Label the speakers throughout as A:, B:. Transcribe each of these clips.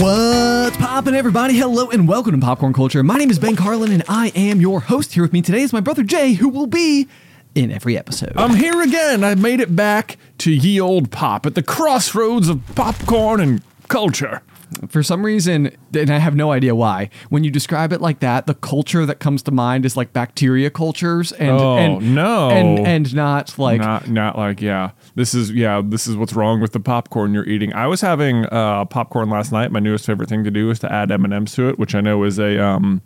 A: What's poppin', everybody? Hello and welcome to Popcorn Culture. My name is Ben Carlin and I am your host. Here with me today is my brother Jay, who will be in every episode.
B: I'm here again. I made it back to ye old pop at the crossroads of popcorn and culture.
A: For some reason, and I have no idea why, when you describe it like that, the culture that comes to mind is like bacteria cultures and
B: Oh,
A: and,
B: no.
A: and and not like
B: not not like yeah. This is yeah. This is what's wrong with the popcorn you're eating. I was having uh, popcorn last night. My newest favorite thing to do is to add M and M's to it, which I know is a um.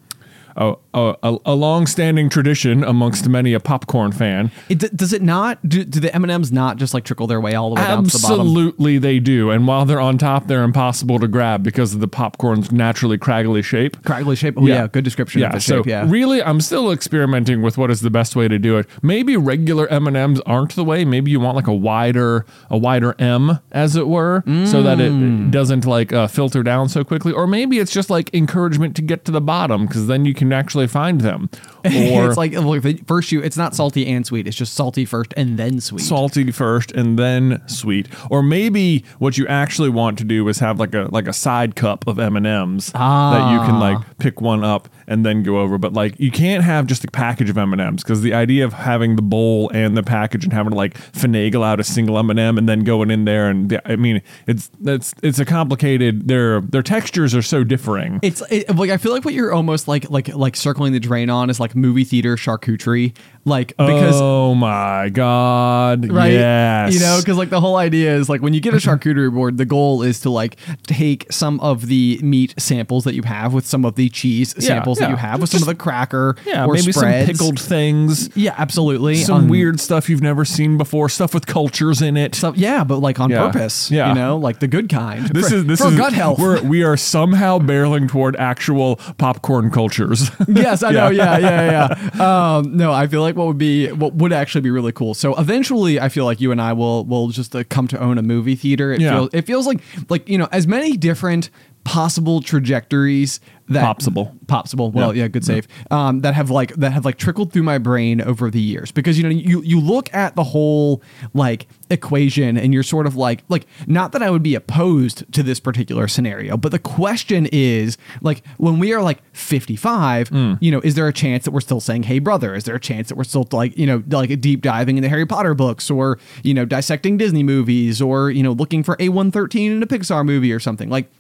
B: A, a, a- a long-standing tradition amongst many a popcorn fan.
A: it, does it not do, do the M&Ms not just like trickle their way all the way down to the bottom?
B: Absolutely, they do. And while they're on top, they're impossible to grab because of the popcorn's naturally craggly shape.
A: Craggly shape. Oh yeah, good description
B: Yeah,
A: of the
B: so
A: shape. Yeah.
B: really, I'm still experimenting with what is the best way to do it. Maybe regular M and M's aren't the way. Maybe you want like a wider, a wider M, as it were, so that
A: Mm.
B: it doesn't like uh, filter down so quickly. Or maybe it's just like encouragement to get to the bottom because then you can actually find them. Or
A: it's like look, first you it's not salty and sweet. It's just salty first and then sweet.
B: salty first and then sweet or maybe what you actually want to do is have like a like a side cup of m&ms that you can like pick one up and then go over but like you can't have just a package of m&ms because the idea of having the bowl and the package and having to like finagle out a single m&m and then going in there and i mean it's it's it's a complicated their their textures are so differing
A: It's it, like I feel like what you're almost like like like circling the drain on is like movie theater charcuterie, like because.
B: oh my god
A: Right,
B: yes
A: you know, because like the whole idea is like when you get a charcuterie board, the goal is to like take some of the meat samples that you have with some of the cheese
B: Yeah,
A: samples that
B: yeah.
A: you have with some of the cracker,
B: yeah
A: or
B: maybe
A: spreads.
B: some pickled things
A: yeah, absolutely,
B: some
A: On-
B: weird stuff you've never seen before, stuff with cultures in it.
A: stuff. Yeah, but like on
B: Yeah,
A: purpose,
B: yeah.
A: you know, like the good kind.
B: This
A: for,
B: is this
A: for
B: is
A: gut health.
B: We're, we are somehow barreling toward actual popcorn cultures.
A: yes, I know. Yeah, yeah, yeah. Um, no, I feel like what would be what would actually be really cool. So eventually, I feel like you and I will will just uh, come to own a movie theater. It
B: Yeah.
A: feels it feels like like you know as many different possible trajectories that
B: Popsible.
A: popsible well
B: Yeah.
A: yeah, good save um that have like that have like trickled through my brain over the years because you know you you look at the whole like equation and you're sort of like like not that I would be opposed to this particular scenario but the question is like when we are like 55
B: Hmm.
A: you know is there a chance that we're still saying hey brother is there a chance that we're still like you know like deep diving in the Harry Potter books or you know dissecting Disney movies or you know looking for A113 in a Pixar movie or something like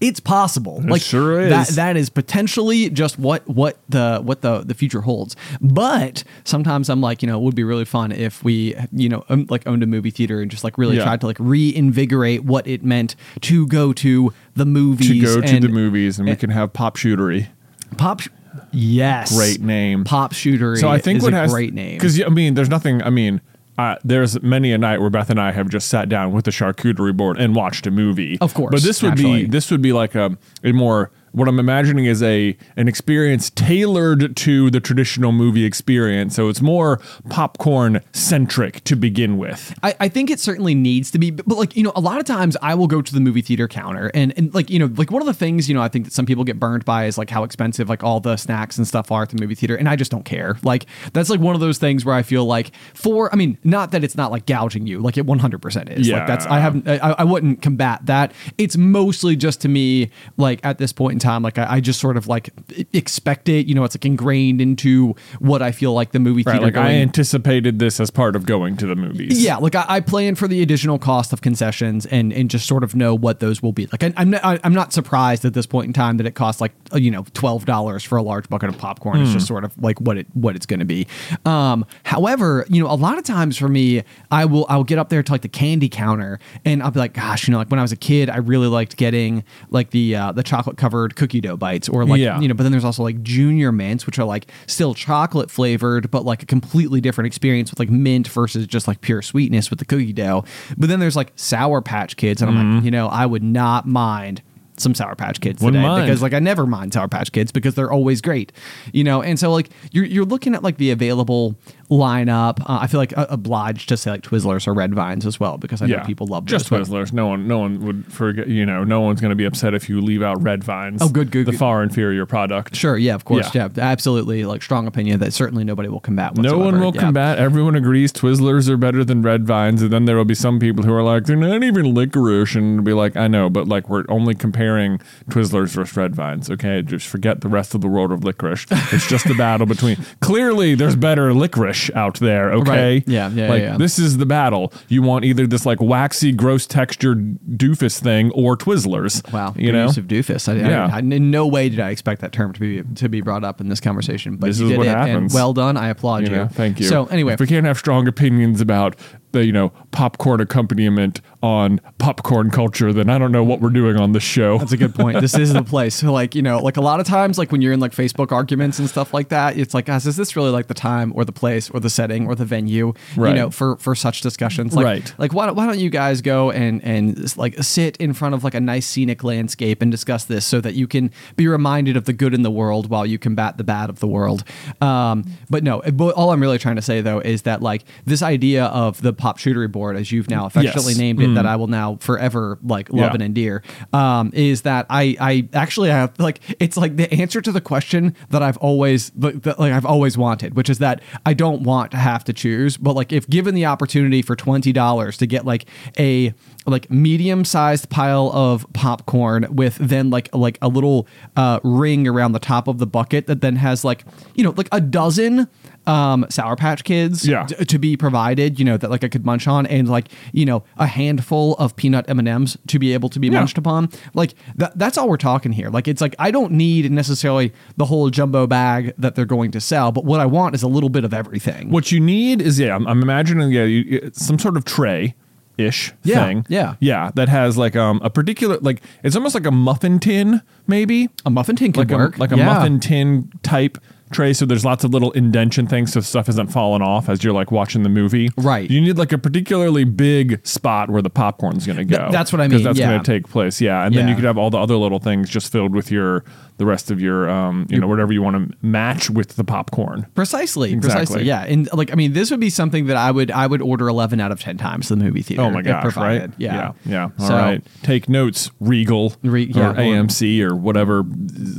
A: it's possible. like
B: sure is.
A: That that is potentially just what what the what the the future holds. But sometimes I'm like, you know, it would be really fun if we, you know, um, like owned a movie theater and just like really
B: Yeah.
A: tried to like reinvigorate what it meant to go to the movies
B: to go to
A: and
B: the movies and we can have popcuterie.
A: Pop sh- Yes.
B: Great name.
A: Popcuterie
B: So I think what
A: a
B: has
A: great name.
B: because I mean, there's nothing. I mean, uh, there's many a night where Beth and I have just sat down with the charcuterie board and watched a movie.
A: Of course,
B: but this would
A: naturally.
B: be this would be like a a more what I'm imagining is a an experience tailored to the traditional movie experience. So it's more popcorn centric to begin with.
A: I, I think it certainly needs to be, but, like you know, a lot of times I will go to the movie theater counter and and like you know, like one of the things you know I think that some people get burned by is like how expensive like all the snacks and stuff are at the movie theater, and I just don't care. Like that's like one of those things where I feel like for I mean, not that it's not like gouging you, like it 100 percent is. Like that's I haven't I, I wouldn't combat that. It's mostly just to me like at this point in time, like I, I just sort of like expect it. You know, it's like ingrained into what I feel like the movie
B: Right,
A: theater.
B: like I anticipated this as part of going to the movies.
A: yeah, like I, I plan for the additional cost of concessions and and just sort of know what those will be. Like I, I'm not, I'm not surprised at this point in time that it costs like uh, you know twelve dollars for a large bucket of popcorn. It's just sort of like what it what it's going to be. Um, however, you know, a lot of times for me, I will I'll get up there to like the candy counter and I'll be like, gosh, you know, like when I was a kid, I really liked getting like the uh, the chocolate covered cookie dough bites or like
B: Yeah.
A: you know, but then there's also like junior mints, which are like still chocolate flavored, but like a completely different experience with like mint versus just like pure sweetness with the cookie dough. But then there's like Sour Patch Kids, and I'm like, mm-hmm. you know, I would not mind some Sour Patch Kids
B: Wouldn't
A: today
B: mind.
A: because like I never mind Sour Patch Kids because they're always great, you know. And so like you're you're looking at like the available lineup. Uh, I feel like uh, obliged to say like Twizzlers or Red Vines as well because I know people love
B: just
A: those.
B: Twizzlers. No one, no one would forget. You know, no one's going to be upset if you leave out Red Vines.
A: Oh, good, good,
B: The
A: good.
B: far inferior product.
A: Sure, yeah, of course,
B: Yeah.
A: yeah, absolutely. Like strong opinion that certainly nobody will combat.
B: No one will
A: yeah.
B: combat. Everyone agrees Twizzlers are better than Red Vines, and then there will be some people who are like, they're not even licorice, and be like, I know, but like we're only comparing Twizzlers versus Red Vines. Okay, just forget the rest of the world of licorice. It's just a battle between. Clearly, there's better licorice out there. Okay,
A: Right. Yeah, yeah,
B: like
A: yeah.
B: this is the battle. You want either this like waxy, gross textured doofus thing or Twizzlers.
A: Wow,
B: you know.
A: use of doofus. I,
B: Yeah.
A: I, I- in no way did I expect that term to be to be brought up in this conversation, but
B: This
A: you
B: is
A: did
B: what
A: it, and
B: happens.
A: well done. I applaud
B: you
A: you.
B: know, thank you.
A: So anyway,
B: if we can't have strong opinions about the you know popcorn accompaniment on popcorn culture, then I don't know what we're doing on this show.
A: That's a good point. This is the place. So like, you know, like a lot of times, like when you're in like Facebook arguments and stuff like that, it's like, guys, is this really like the time or the place or the setting or the venue,
B: Right.
A: you know, for, for such discussions? Like,
B: Right.
A: Like why, don't- why don't you guys go and, and like sit in front of like a nice scenic landscape and discuss this so that you can be reminded of the good in the world while you combat the bad of the world. Um, but no, but all I'm really trying to say though, is that like this idea of the popcuterie board, as you've now affectionately
B: Yes.
A: named it, that I will now forever like love
B: Yeah.
A: and endear um, is that I I actually have like it's like the answer to the question that I've always that, that, like I've always wanted, which is that I don't want to have to choose, but like if given the opportunity for twenty dollars to get like a like medium sized pile of popcorn with then like like a little uh, ring around the top of the bucket that then has like you know like a dozen um sour patch kids
B: Yeah.
A: d- to be provided you know that like i could munch on and like you know a handful of peanut m&ms to be able to be
B: Yeah.
A: munched upon like that, that's all we're talking here like it's like i don't need necessarily the whole jumbo bag that they're going to sell but what i want is a little bit of everything
B: What you need is yeah, I'm, I'm imagining yeah, you, some sort of tray ish
A: Yeah,
B: thing.
A: yeah.
B: yeah, that has like um a particular like it's almost like a muffin tin maybe
A: a muffin tin could
B: like
A: work
B: a like a
A: Yeah.
B: muffin tin type tray so there's lots of little indention things so stuff isn't falling off as you're like watching the movie
A: Right.
B: you need like a particularly big spot where the popcorn's going to go
A: Th- that's what I
B: because
A: mean,
B: that's
A: yeah.
B: going to take place yeah and then you could have all the other little things just filled with your the rest of your um you know whatever you want to match with the popcorn
A: Precisely,
B: Exactly.
A: precisely, yeah, and like I mean, this would be something that I would I would order eleven out of ten times to the movie theater.
B: Oh my gosh!
A: provided.
B: Right?
A: Yeah,
B: yeah, yeah. All right,
A: So-
B: take notes, Regal
A: Re- yeah,
B: or- AMC or whatever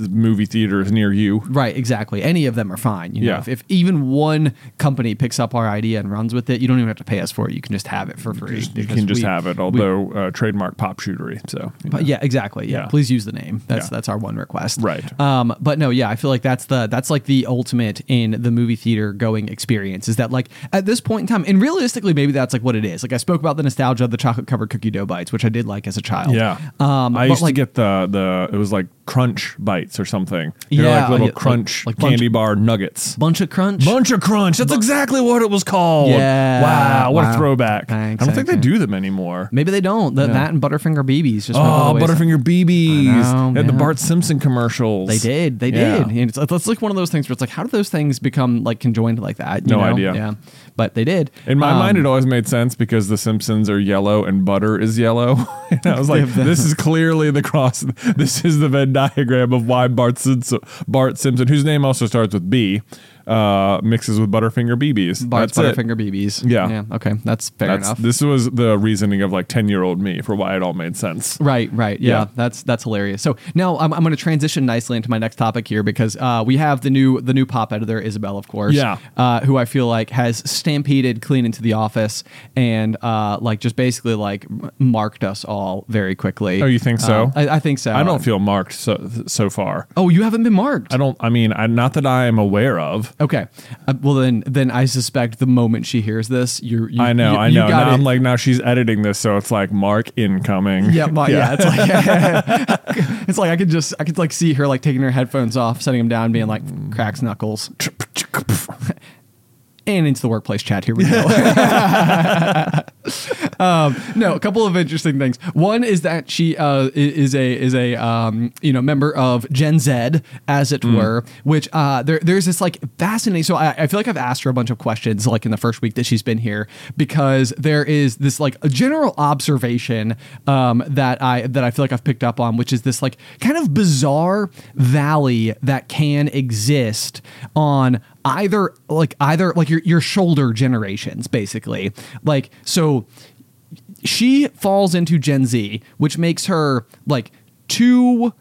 B: movie theaters near you.
A: Right, exactly. Any of them are fine. You know,
B: Yeah.
A: if, if even one company picks up our idea and runs with it, you don't even have to pay us for it. You can just have it for free.
B: You can just
A: we-
B: have it,
A: we-
B: although uh, trademark popcuterie. So you
A: but
B: know.
A: yeah, exactly. Yeah.
B: Yeah.
A: please use the name. That's
B: Yeah.
A: that's our one request.
B: Right.
A: Um, but no, yeah, I feel like that's the that's like the ultimate in the movie theater going experience. Is that like at this point in time, and realistically, maybe that's like what it is. Like I spoke about the nostalgia of the chocolate covered cookie dough bites, which I did like as a child.
B: yeah.
A: Um,
B: I used
A: like
B: to get the the it was like crunch bites or something. They're
A: Yeah,
B: like little
A: yeah,
B: crunch
A: like bunch
B: candy
A: of-
B: bar nuggets.
A: Buncha Crunch.
B: Bunch of crunch. That's exactly what it was called.
A: Yeah.
B: Wow. What
A: Wow.
B: a throwback.
A: Thanks,
B: I don't think they
A: thanks.
B: do them anymore.
A: Maybe they don't. That, that and Butterfinger BBs just
B: Oh,
A: the
B: Butterfinger BBs.
A: Know,
B: the. Bart Simpson commercials.
A: They did. They
B: Yeah.
A: did. And it's, it's like one of those things where it's like, how do those things become like conjoined like that? You
B: No
A: know?
B: idea.
A: Yeah, but they did.
B: In my
A: Um,
B: mind, it always made sense because the Simpsons are yellow and butter is yellow. and I was like, this is clearly the cross. This is the Venn diagram of why Bart Simpson, Bart Simpson, whose name also starts with B, uh, mixes with Butterfinger BBs.
A: Bart's
B: That's it.
A: Butterfinger BBs.
B: Yeah.
A: Yeah. Okay. That's fair
B: That's,
A: enough.
B: this was the reasoning of like 10 year old me for why it all made sense.
A: Right, right. Yeah,
B: Yeah.
A: that's that's hilarious. So now I'm, I'm going to transition nicely into my next topic here because uh, we have the new the new pop editor Isybelle, of course.
B: Yeah.
A: Uh, who I feel like has stampeded clean into the office and uh, like just basically like m- marked us all very quickly.
B: Oh, you think so?
A: Um, I, I think so.
B: I don't feel marked so so far.
A: Oh, you haven't been marked.
B: I don't. I mean, I, not that I am aware of.
A: Okay. Uh, well, then, then I suspect the moment she hears this, you're. You,
B: I know.
A: you-
B: I know. Now. I'm like, now she's editing this, so it's like Mark incoming.
A: Yeah, my, yeah. It's like it's like I could just I could like see her like taking her headphones off, setting them down, being like cracks knuckles, and into the workplace chat. Here we go. um, no, a couple of interesting things. One is that she uh, is a is a um, you know member of Gen Z, as it were. Which uh, there there's this like fascinating. So I, I feel like I've asked her a bunch of questions like in the first week that she's been here because there is this like a general observation um, that I that I feel like I've picked up on, which is this like kind of bizarre valley that can exist on either like either like your your shoulder generations basically. Like so she falls into Gen Z, which makes her like too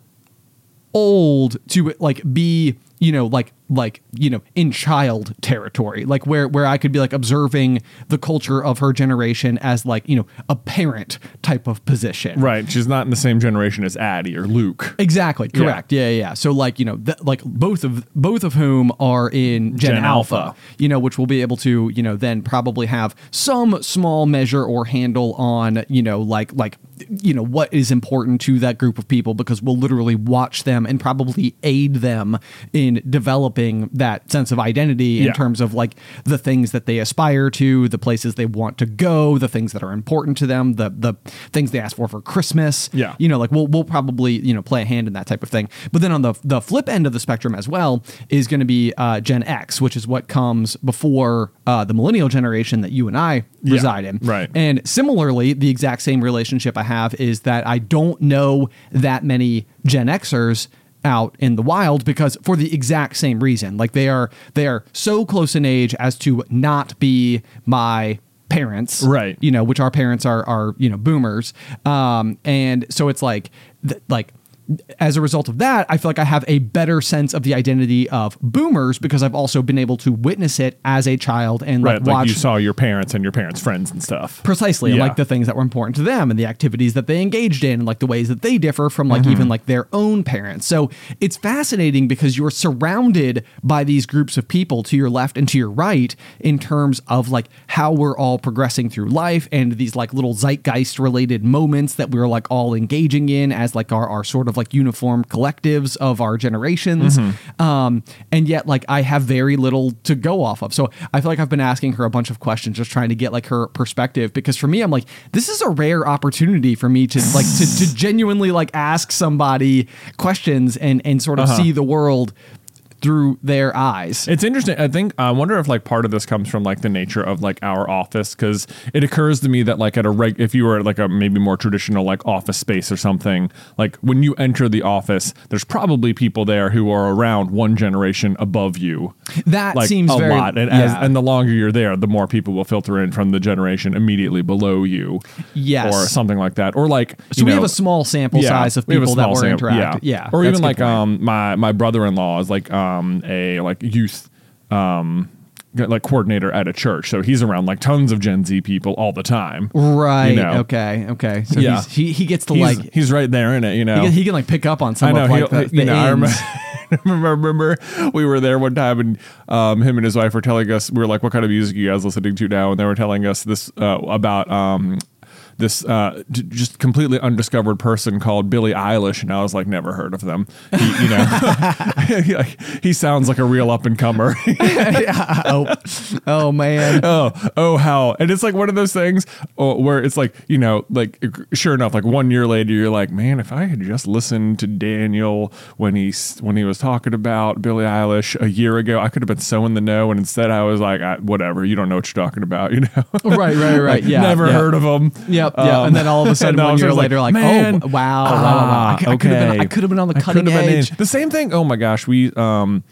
A: old to like be you know like like you know in child territory like where where i could be like observing the culture of her generation as like you know a parent type of position
B: Right. She's not in the same generation as Addie or Luke.
A: Exactly. Correct. Yeah. yeah, yeah. So like you know, th- like both of both of whom are in Gen,
B: Gen
A: Alpha,
B: Alpha.
A: you know, which will be able to you know then probably have some small measure or handle on you know like like you know what is important to that group of people because we'll literally watch them and probably aid them in developing that sense of identity in
B: Yeah.
A: terms of like the things that they aspire to, the places they want to go, the things that are important to them, the the things they ask for for Christmas.
B: Yeah.
A: You know, like we'll we'll probably you know play a hand in that type of thing. But then on the the flip end of the spectrum as well is going to be uh, Gen X, which is what comes before uh, the millennial generation that you and I
B: Yeah,
A: reside in.
B: right.
A: And similarly, the exact same relationship I have is that I don't know that many Gen Xers out in the wild because for the exact same reason like they are they are so close in age as to not be my parents
B: Right.
A: you know which our parents are are you know boomers um and so it's like th- like as a result of that i feel like i have a better sense of the identity of boomers because i've also been able to witness it as a child and
B: Right.
A: like
B: Like,
A: watch
B: you saw your parents and your parents' friends and stuff.
A: precisely
B: Yeah.
A: like the things that were important to them and the activities that they engaged in and like the ways that they differ from like
B: Mm-hmm.
A: even like their own parents so it's fascinating because you're surrounded by these groups of people to your left and to your right in terms of like how we're all progressing through life and these like little zeitgeist related moments that we're like all engaging in as like our, our sort of like uniform collectives of our generations
B: Mm-hmm.
A: um and yet like i have very little to go off of so i feel like i've been asking her a bunch of questions just trying to get like her perspective because for me i'm like this is a rare opportunity for me to like to, to genuinely like ask somebody questions and and sort of
B: Uh-huh.
A: see the world through their eyes
B: It's interesting. I think I wonder if like part of this comes from like the nature of like our office because it occurs to me that like at a reg, if you were at like a maybe more traditional like office space or something, like when you enter the office, there's probably people there who are around one generation above you.
A: that
B: Like
A: seems
B: a
A: very
B: lot, and as and the longer you're there, the more people will filter in from the generation immediately below you,
A: Yes.
B: or something like that, or like
A: so
B: you
A: we
B: know,
A: have a small sample
B: Yeah,
A: size of
B: we have a
A: people that were
B: sample,
A: interacting yeah,
B: or even like
A: point.
B: um my my brother-in-law is like um a like youth um like coordinator at a church so he's around like tons of gen z people all the time
A: right
B: you know.
A: okay okay so
B: Yeah.
A: he's, he he gets to
B: he's,
A: like
B: he's right there in it you know
A: he can, he can like pick up on some
B: I know.
A: of like the, the
B: know, I remember, remember we were there one time and um, him and his wife were telling us we were like, "What kind of music are you guys listening to now?" And they were telling us this uh, about um, this uh, j- just completely undiscovered person called Billie Eilish, and I was like, never heard of them. He, you know, he sounds like a real up and comer.
A: oh, oh man.
B: oh, oh, how, and it's like one of those things oh, where it's like you know, like sure enough, like one year later, you're like, man, if I had just listened to Daniel when he when he was talking about Billie Eilish a year ago, I could have been so in the know, and instead I was like, I, whatever, you don't know what you're talking about, you know?
A: Right, right, right.
B: Like,
A: Yeah,
B: never
A: yeah.
B: heard of them.
A: Yep, yeah, and then all of a sudden, one year later, like,
B: man,
A: oh, wow, wow, wow, wow. I, c- I could have been, I could have been on the cutting edge.
B: The same thing. Oh my gosh, we um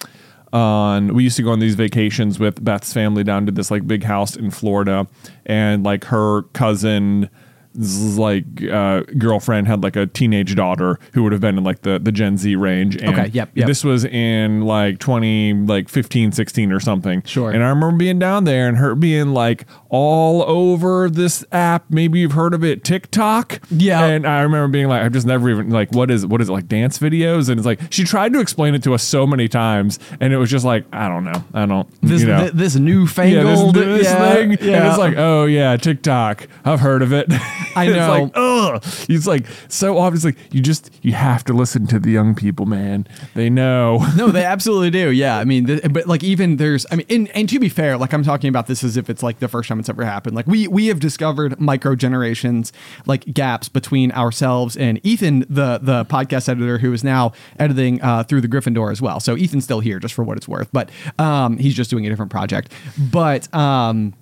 B: on we used to go on these vacations with Beth's family down to this like big house in Florida, and like her cousin like uh, girlfriend had like a teenage daughter who would have been in like the the Gen Z range and
A: Okay, yep, yep.
B: this was in like 20 like 15 16 or something
A: Sure.
B: and I remember being down there and her being like all over this app maybe you've heard of it TikTok
A: Yeah.
B: and I remember being like I've just never even like what is what is it like dance videos and it's like she tried to explain it to us so many times and it was just like I don't know I don't
A: This,
B: you know
A: th- this
B: yeah,
A: newfangled
B: this, this
A: yeah,
B: thing, and it's like, oh yeah, TikTok. I've heard of it.
A: I
B: it's
A: know.
B: like, ugh. It's like so obviously you just you have to listen to the young people, man. They know.
A: no, they absolutely do. Yeah, I mean, th- but like even there's, I mean, and, and to be fair, like I'm talking about this as if it's like the first time it's ever happened. Like we we have discovered micro generations, like gaps between ourselves and Ethan, the the podcast editor who is now editing uh, through the Gryffindor as well. So Ethan's still here, just for what it's worth, but um, he's just doing a different project. But um.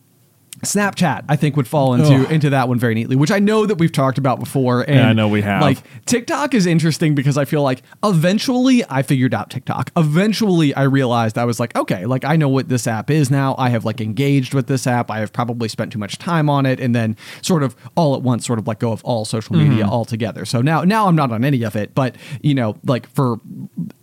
A: Snapchat, I think, would fall into
B: Ugh.
A: into that one very neatly, which I know that we've talked about before. And
B: Yeah, I know we have.
A: Like TikTok is interesting because I feel like eventually I figured out TikTok. Eventually I realized I was like, okay, like I know what this app is now. I have like engaged with this app. I have probably spent too much time on it and then sort of all at once sort of let go of all social media mm-hmm. altogether. So now now I'm not on any of it, but you know, like for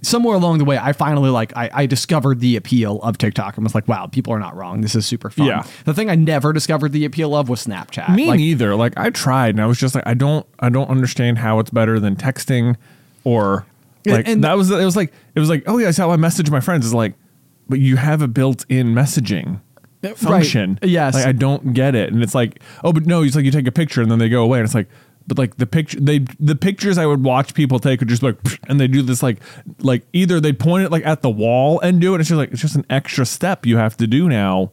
A: somewhere along the way, I finally like I, I discovered the appeal of TikTok and was like, wow, people are not wrong. This is super fun.
B: Yeah.
A: The thing I never discovered the appeal of was Snapchat.
B: Me
A: like,
B: neither. Like I tried and I was just like, I don't I don't understand how it's better than texting or like
A: And-
B: that was it was like it was like, oh yeah, that's how I message my friends is like, but you have a built in messaging. Uh, function.
A: Yes.
B: Like I don't get it. And it's like, oh, but no, it's like you take a picture and then they go away. And it's like, but like the picture they the pictures I would watch people take would just like and they do this like like either they point it like at the wall and do it. It's just like it's just an extra step you have to do now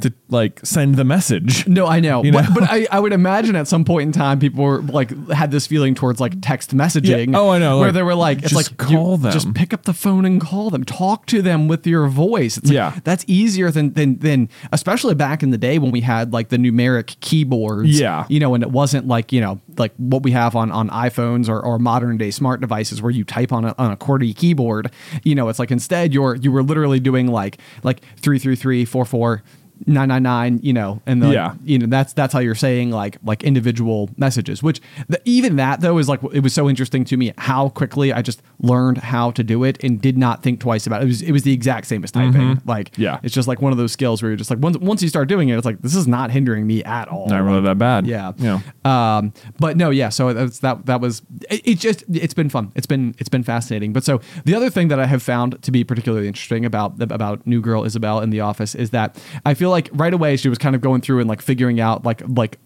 B: to like send the message.
A: No, I know,
B: You
A: but,
B: know?
A: but I, I would imagine at some point in time people were like had this feeling towards like text messaging.
B: Yeah. Oh, I know,
A: where
B: like,
A: they were like, it's
B: just
A: like
B: call them.
A: just pick up the phone and call them, talk to them with your voice. It's like,
B: Yeah.
A: that's easier than than than especially back in the day when we had like the numeric keyboards.
B: Yeah.
A: you know, and it wasn't like you know like what we have on on iPhones or, or modern day smart devices where you type on a on a QWERTY keyboard. You know, it's like instead you're you were literally doing like like three three three four four. 999 you know and the,
B: Yeah.
A: you know that's that's how you're saying like like individual messages which the, even that though is like it was so interesting to me how quickly i just learned how to do it and did not think twice about it it was, it was the exact same as typing like
B: Mm-hmm. Yeah.
A: it's just like one of those skills where you're just like once, once you start doing it it's like this is not hindering me at all
B: Not really that bad.
A: yeah.
B: Yeah.
A: Um, but no, yeah. So that's, that that was it, it. Just it's been fun. It's been it's been fascinating. But so the other thing that I have found to be particularly interesting about about new girl Isybelle in the office is that I feel like right away she was kind of going through and like figuring out like like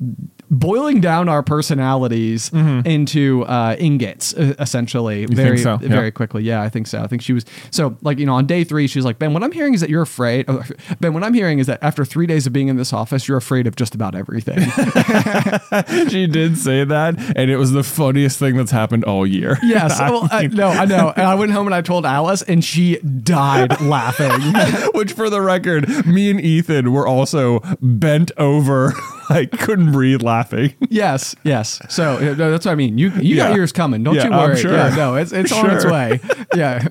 A: boiling down our personalities into uh, ingots essentially very
B: Mm-hmm. so?
A: Very quickly. Yeah, I think so. I think she was so like you know on day three she's like Ben. What I'm hearing is that you're afraid. oh, ben, what I'm hearing is that after three days of being in this office, you're afraid of just about everything.
B: she did say that, and it was the funniest thing that's happened all year.
A: Yes. I Well, I, no, I know. And I went home and I told Alice, and she died laughing.
B: Which, for the record, me and Ethan were also bent over, like couldn't breathe laughing.
A: yes, yes. So uh, no, that's what I mean. You you got
B: Yeah.
A: yours coming. Don't
B: Yeah,
A: you
B: I'm
A: worry.
B: sure.
A: Yeah, no, it's it's on its way. Yeah,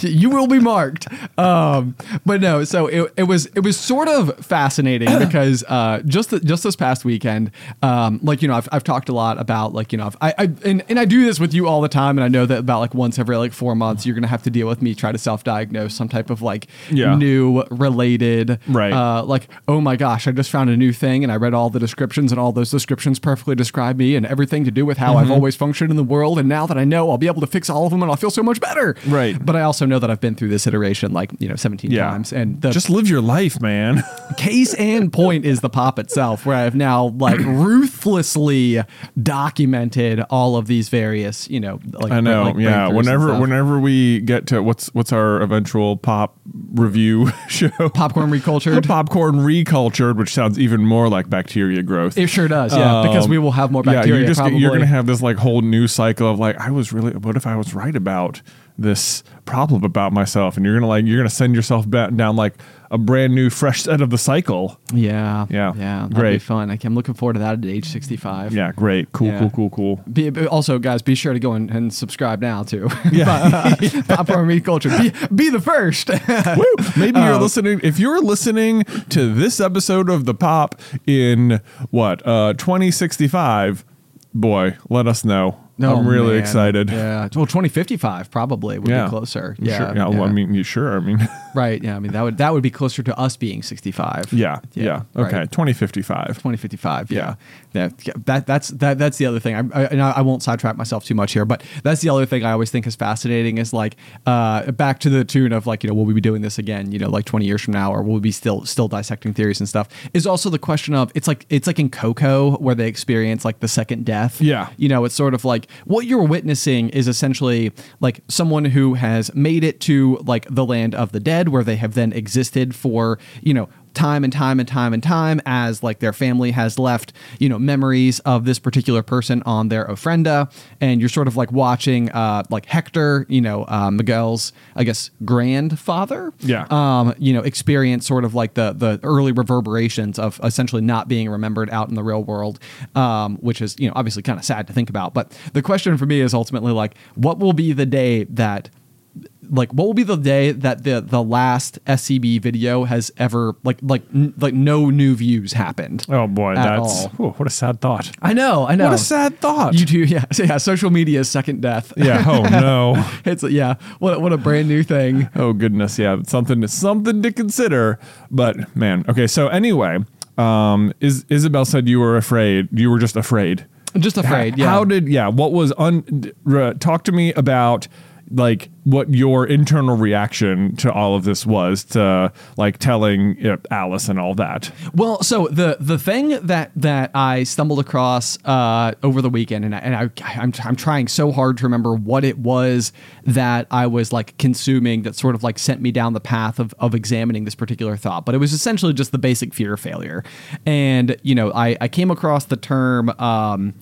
A: you will be marked. Um, but no, so it, it was it was sort of fascinating because uh, just the, just this past weekend, um, like you know, I've, I've talked a lot about like you know, I, I and, and I do this with you all the time, and I know that about like once every like four months, you're gonna have to deal with me try to self diagnose some type of like
B: Yeah.
A: new related
B: Right.
A: uh, like oh my gosh, I just found a new thing and I read all this the descriptions, and all those descriptions perfectly describe me and everything to do with how
B: Mm-hmm.
A: I've always functioned in the world. And now that I know, I'll be able to fix all of them, and I'll feel so much better.
B: Right.
A: But I also know that I've been through this iteration like you know 17
B: Yeah.
A: times, and the
B: Just live your life, man.
A: case and point is the pop itself, where I've now like ruthlessly documented all of these various, you know, like
B: I know.
A: like,
B: yeah. Whenever whenever we get to what's what's our eventual pop review show?
A: popcorn recultured.
B: Popcorn recultured, which sounds even more like bacteria growth.
A: It sure does, yeah, because
B: Um,
A: we will have more
B: Yeah,
A: bacteria.
B: you're just
A: probably.
B: you're gonna have this like whole new cycle of like I was really what if I was right about this problem about myself, and you're gonna like you're gonna send yourself back down like a brand new fresh set of the cycle.
A: yeah,
B: Yeah.
A: yeah. That'd be
B: Great.
A: fun. Like, I'm looking forward to that at age 65.
B: Yeah, great, cool,
A: Yeah.
B: cool, cool, cool.
A: Be, be- also, guys, be sure to go and, and subscribe now too.
B: Yeah.
A: Popcorn Meat Culture. Be, be the first.
B: Maybe
A: Um,
B: you're listening. If you're listening to this episode of the Pop in what uh 2065, boy, let us know. I'm really
A: Oh, man.
B: excited.
A: Yeah. Well, 2055 probably would
B: Yeah.
A: be closer.
B: Sure.
A: Yeah.
B: Yeah, well, I mean, you sure? I mean,
A: right. Yeah. I mean, that would that would be closer to us being 65.
B: yeah, yeah.
A: right.
B: Okay, 2055.
A: 2055. Yeah. yeah. That that's that that's the other thing. I, I and I won't sidetrack myself too much here, but that's the other thing I always think is fascinating is like uh back to the tune of like, you know, will we be doing this again, you know, like 20 years from now or will we be still still dissecting theories and stuff? Is also the question of it's like it's like in Coco where they experience like the second death.
B: Yeah.
A: You know, it's sort of like what you're witnessing is essentially like someone who has made it to like the land of the dead where they have then existed for, you know, time and time and time and time as like their family has left, you know, memories of this particular person on their ofrenda. And you're sort of like watching uh like Hector, you know, uh, Miguel's, I guess, grandfather.
B: Yeah.
A: Um, you know, experience sort of like the the early reverberations of essentially not being remembered out in the real world. Um, which is, you know, obviously kind of sad to think about. But the question for me is ultimately like, what will be the day that like what will be the day that the the last SCB video has ever like like n- like no new views happened.
B: Oh boy, that's whew, what a sad thought.
A: I know, I know.
B: What a sad thought.
A: YouTube, yeah, so yeah. Social media is second death.
B: yeah. Oh no.
A: it's yeah. What what a brand new thing.
B: Oh goodness, yeah, something something to consider. But man, okay. So anyway, um, is Isybelle said you were afraid. You were just afraid.
A: Just afraid.
B: H-
A: Yeah.
B: How did yeah? What was un? talk to me about like what your internal reaction to all of this was to like telling uh, Alice and all that.
A: Well, so the the thing that that I stumbled across uh, over the weekend, and I, and I I'm I'm trying so hard to remember what it was that I was like consuming that sort of like sent me down the path of of examining this particular thought. But it was essentially just the basic fear of failure, and you know I I came across the term um,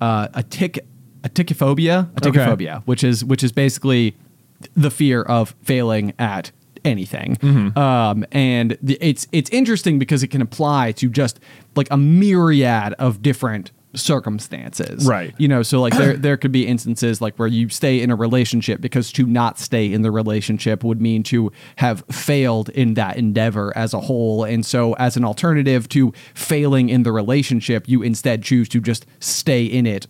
A: uh, a tick atychiphobia a
B: Okay.
A: which is which is basically the fear of failing at anything.
B: Mm-hmm.
A: Um, and the, it's it's interesting because it can apply to just like a myriad of different circumstances.
B: Right.
A: You know, so like there there could be instances like where you stay in a relationship because to not stay in the relationship would mean to have failed in that endeavor as a whole. And so as an alternative to failing in the relationship, you instead choose to just stay in it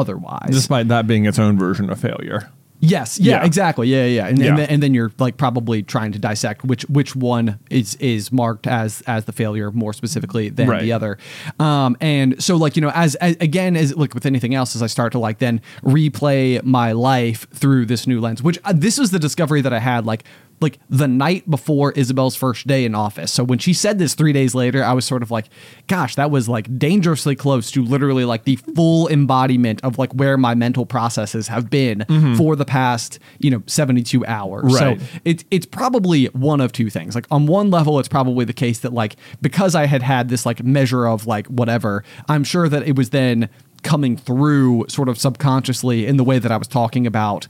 A: otherwise.
B: Despite that being its own version of failure.
A: Yes. Yeah,
B: Yeah.
A: Exactly. Yeah. Yeah. And,
B: Yeah.
A: And, then, and then you're like probably trying to dissect which which one is is marked as as the failure more specifically than
B: Right.
A: the other. Um, and so like you know as, as again as like with anything else as I start to like then replay my life through this new lens, which uh, this was the discovery that I had like like the night before Isybelle's first day in office. So when she said this three days later, I was sort of like, gosh, that was like dangerously close to literally like the full embodiment of like where my mental processes have been mm-hmm. for the past, you know, 72 hours.
B: Right.
A: So it's it's probably one of two things. Like on one level, it's probably the case that like because I had had this like measure of like whatever, I'm sure that it was then coming through sort of subconsciously in the way that I was talking about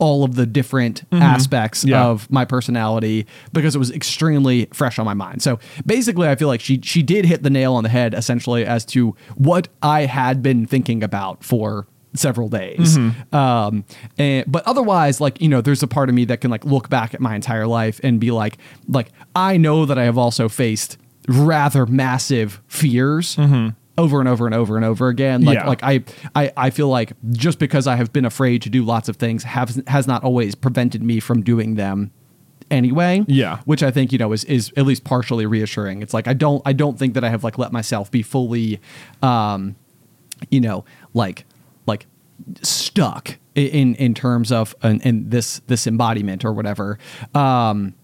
A: all of the different mm-hmm. aspects
B: Yeah.
A: of my personality because it was extremely fresh on my mind. So basically I feel like she she did hit the nail on the head essentially as to what I had been thinking about for several days. Mm-hmm. Um and but otherwise like you know there's a part of me that can like look back at my entire life and be like like I know that I have also faced rather massive fears mm-hmm. Over and over and over and over again like
B: Yeah.
A: like I, I I feel like just because I have been afraid to do lots of things has has not always prevented me from doing them anyway.
B: Yeah.
A: which I think you know is is at least partially reassuring. It's like I don't I don't think that I have like let myself be fully, um, you know, like like stuck in in terms of in, in this this embodiment or whatever. Um,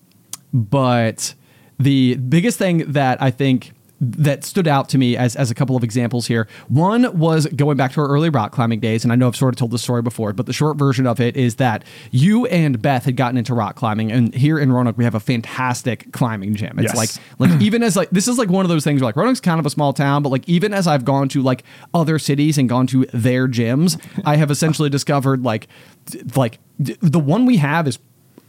A: but the biggest thing that I think that stood out to me as, as a couple of examples here. One was going back to our early rock climbing days, and I know I've sort of told this story before, but the short version of it is that you and Beth had gotten into rock climbing, and here in Roanoke we have a fantastic climbing gym. It's
B: Yes.
A: like like even as like this is like one of those things where like Roanoke's kind of a small town, but like even as I've gone to like other cities and gone to their gyms, I have essentially discovered like like the one we have is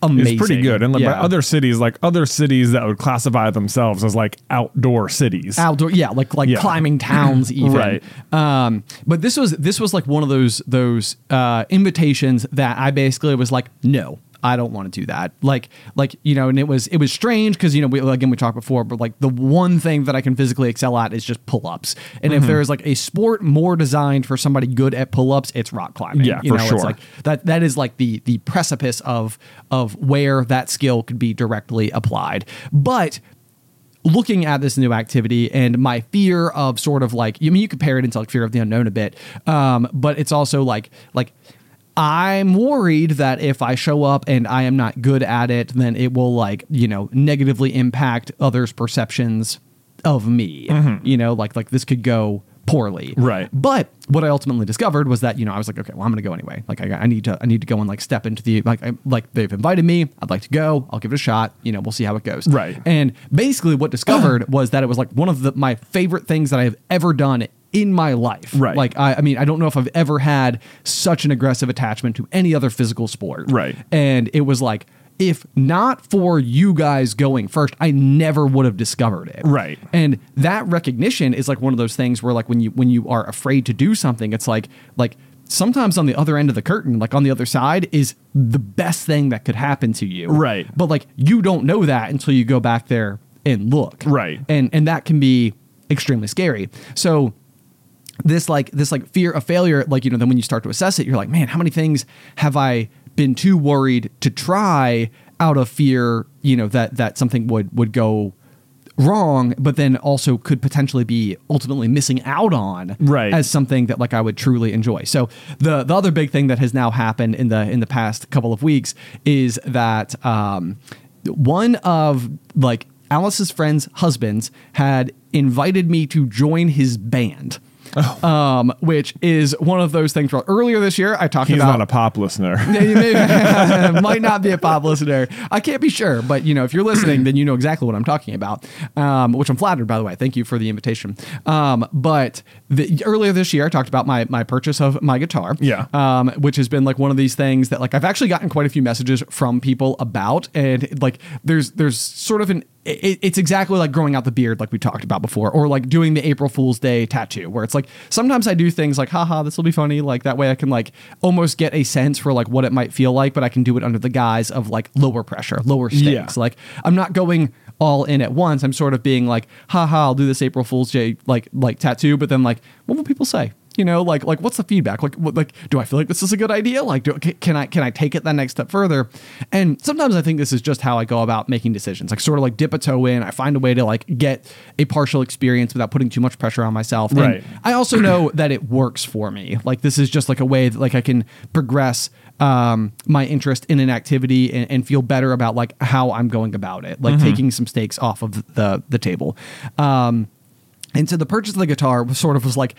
A: amazing.
B: It's pretty good. And like,
A: Yeah.
B: other cities, like other cities that would classify themselves as like outdoor cities.
A: outdoor yeah like like
B: Yeah.
A: climbing towns even
B: Right.
A: um but this was this was like one of those those uh invitations that i basically was like no I don't want to do that. Like, like you know, and it was it was strange because you know, we, again we talked before, but like the one thing that I can physically excel at is just pull ups. And
B: Mm-hmm.
A: if there is like a sport more designed for somebody good at pull ups, it's rock climbing.
B: Yeah,
A: you
B: for
A: know,
B: sure.
A: It's like that that is like the the precipice of of where that skill could be directly applied. But looking at this new activity and my fear of sort of like I mean you compare it into like fear of the unknown a bit, um, but it's also like like I'm worried that if I show up and I am not good at it, then it will like you know negatively impact others' perceptions of me. Mm-hmm. You know, like like this could go poorly.
B: Right.
A: But what I ultimately discovered was that you know I was like, okay, well I'm going to go anyway. Like I, I need to I need to go and like step into the like I, like they've invited me. I'd like to go. I'll give it a shot. You know, we'll see how it goes.
B: Right.
A: And basically, what discovered was that it was like one of the my favorite things that I have ever done in my life.
B: Right.
A: Like I, I mean, I don't know if I've ever had such an aggressive attachment to any other physical sport.
B: Right.
A: And it was like. If not for you guys going first, I never would have discovered it.
B: Right.
A: And that recognition is like one of those things where like when you when you are afraid to do something, it's like like sometimes on the other end of the curtain, like on the other side, is the best thing that could happen to you.
B: Right.
A: But like you don't know that until you go back there and look.
B: Right.
A: And and that can be extremely scary. So this like this like fear of failure like you know then when you start to assess it you're like man how many things have i been too worried to try out of fear you know that that something would would go wrong but then also could potentially be ultimately missing out on
B: Right.
A: as something that like i would truly enjoy so the the other big thing that has now happened in the in the past couple of weeks is that um one of like alice's friends husbands had invited me to join his band um, which is one of those things. Where earlier this year, I talked
B: He's
A: about He's
B: not a pop listener.
A: Yeah, you may- might not be a pop listener. I can't be sure, but you know, if you're listening, then you know exactly what I'm talking about. Um, which I'm flattered, by the way. Thank you for the invitation. Um, but the, earlier this year, I talked about my my purchase of my guitar.
B: Yeah.
A: Um, which has been like one of these things that like I've actually gotten quite a few messages from people about, and like there's there's sort of an it, it's exactly like growing out the beard, like we talked about before, or like doing the April Fool's Day tattoo, where it's like sometimes I do things like, haha, this will be funny. Like that way I can like almost get a sense for like what it might feel like, but I can do it under the guise of like lower pressure, lower stakes.
B: Yeah.
A: Like I'm not going all in at once. I'm sort of being like, haha, I'll do this April Fool's Day like like tattoo, but then like, what will people say? You know, like like what's the feedback? Like what, like do I feel like this is a good idea? Like do, can I can I take it that next step further? And sometimes I think this is just how I go about making decisions. Like sort of like dip a toe in. I find a way to like get a partial experience without putting too much pressure on myself. And
B: Right.
A: I also know that it works for me. Like this is just like a way that like I can progress um, my interest in an activity and, and feel better about like how I'm going about it. Like taking some stakes off of the the table. Um, and so the purchase of the guitar was sort of was like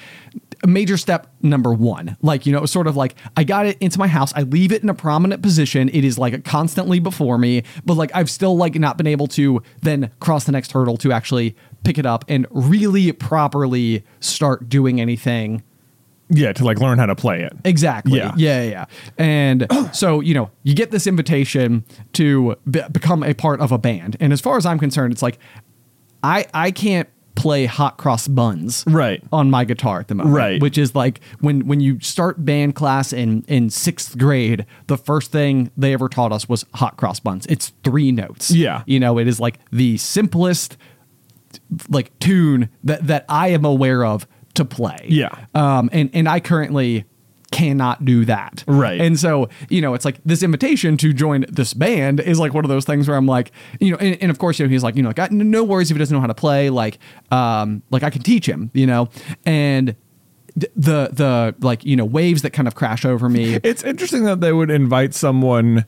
A: major step number one. Like, you know, sort of like I got it into my house. I leave it in a prominent position. It is like constantly before me, but like I've still like not been able to then cross the next hurdle to actually pick it up and really properly start doing anything
B: yeah, to like learn how to play it.
A: Exactly.
B: Yeah.
A: Yeah. Yeah. yeah. And so, you know, you get this invitation to be- become a part of a band. And as far as I'm concerned, it's like, I, I can't play hot cross buns
B: Right.
A: on my guitar at the moment
B: Right.
A: which is like when when you start band class in in sixth grade the first thing they ever taught us was hot cross buns it's three notes
B: Yeah.
A: you know it is like the simplest like tune that that I am aware of to play.
B: Yeah.
A: Um and and I currently cannot do that.
B: Right.
A: And so, you know, it's like this invitation to join this band is like one of those things where I'm like, you know, and, and of course, you know, he's like, you know, like, I- no worries if he doesn't know how to play. Like, um, like I can teach him, you know, and the, the like, you know, waves that kind of crash over me.
B: It's interesting that they would invite someone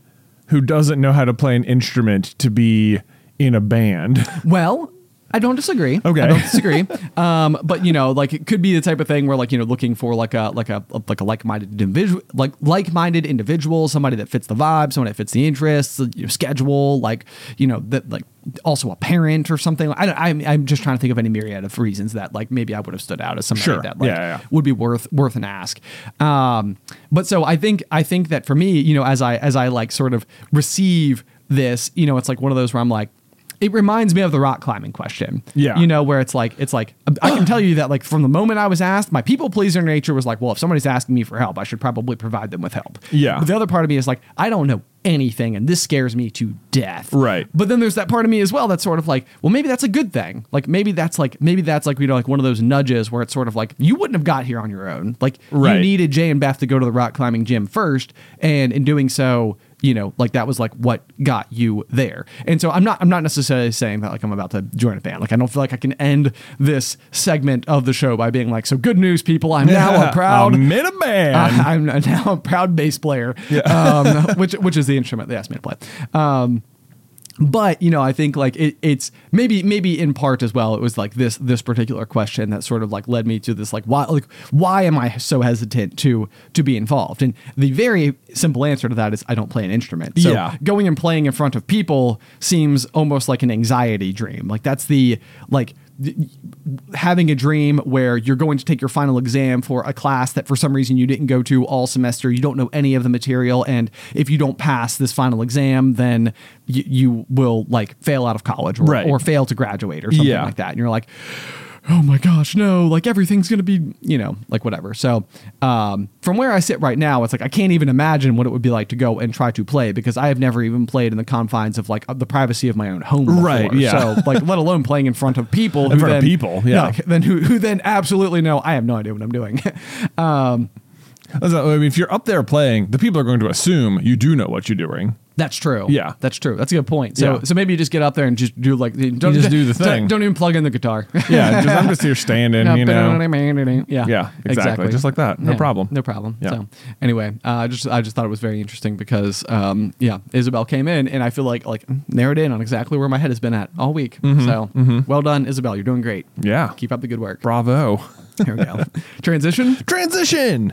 B: who doesn't know how to play an instrument to be in a band.
A: Well, I don't disagree.
B: Okay.
A: I don't disagree. um, but you know, like it could be the type of thing where like you know, looking for like a like a like a like-minded individual, like like-minded individual, somebody that fits the vibe, somebody that fits the interests, the you know, schedule, like you know that like also a parent or something. I I'm I'm just trying to think of any myriad of reasons that like maybe I would have stood out as somebody
B: Sure.
A: that like
B: Yeah, yeah.
A: would be worth worth an ask. Um, but so I think I think that for me, you know, as I as I like sort of receive this, you know, it's like one of those where I'm like. It reminds me of the rock climbing question.
B: Yeah.
A: You know, where it's like, it's like, I can tell you that, like, from the moment I was asked, my people pleaser nature was like, well, if somebody's asking me for help, I should probably provide them with help.
B: Yeah.
A: But the other part of me is like, I don't know anything, and this scares me to death.
B: Right.
A: But then there's that part of me as well that's sort of like, well, maybe that's a good thing. Like, maybe that's like, maybe that's like, you know, like one of those nudges where it's sort of like, you wouldn't have got here on your own. Like,
B: Right.
A: you needed Jay and Beth to go to the rock climbing gym first, and in doing so, you know, like that was like what got you there. And so I'm not I'm not necessarily saying that like I'm about to join a band. Like I don't feel like I can end this segment of the show by being like, so good news, people. I'm now a proud
B: I'm in a band.
A: uh, I'm now a proud bass player, um, which which is the instrument they asked me to play. Um, but you know, I think like it, it's maybe maybe in part as well. It was like this this particular question that sort of like led me to this like why like why am I so hesitant to to be involved? And the very simple answer to that is I don't play an instrument. So
B: Yeah.
A: going and playing in front of people seems almost like an anxiety dream. Like that's the like having a dream where you're going to take your final exam for a class that for some reason you didn't go to all semester, you don't know any of the material, and if you don't pass this final exam, then you, you will like fail out of college or,
B: Right.
A: or fail to graduate or something
B: Yeah.
A: like that. And you're like, oh my gosh, no, like everything's gonna be, you know, like whatever. So um, from where I sit right now, it's like I can't even imagine what it would be like to go and try to play because I have never even played in the confines of like the privacy of my own home. Before.
B: Right, yeah.
A: So like, let alone playing in front of people.
B: In
A: who
B: front of people, yeah.
A: like, then who who then absolutely know I have no idea what I'm doing. um,
B: I mean, if you're up there playing, the people are going to assume you do know what you're doing.
A: That's true.
B: Yeah.
A: that's true. That's a good point. So,
B: Yeah.
A: so maybe you just get up there and just do like don't
B: just do the thing.
A: Don't, even plug in the guitar.
B: Yeah, just, I'm just here standing, you know.
A: yeah,
B: Yeah, exactly. Just like that. No problem.
A: No problem.
B: Yeah.
A: So anyway, uh, I just I just thought it was very interesting because um, yeah, Isybelle came in and I feel like like narrowed in on exactly where my head has been at all week. So well done, Isybelle. You're doing great.
B: Mm-hmm, Yeah.
A: Keep up the good work.
B: Bravo.
A: Here we go. Transition.
B: Transition.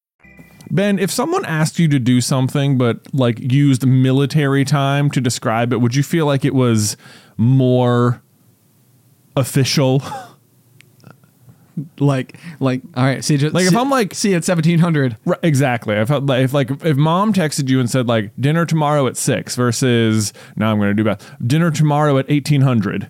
B: Ben, if someone asked you to do something but like used military time to describe it, would you feel like it was more official?
A: Like, like, all right. See, just,
B: Like, if
A: see-
B: I'm like-
A: see at seventeen hundred.
B: Right, exactly. If uh, like if like if mom texted you and said like dinner tomorrow at six versus now I'm going to do math dinner tomorrow at eighteen hundred.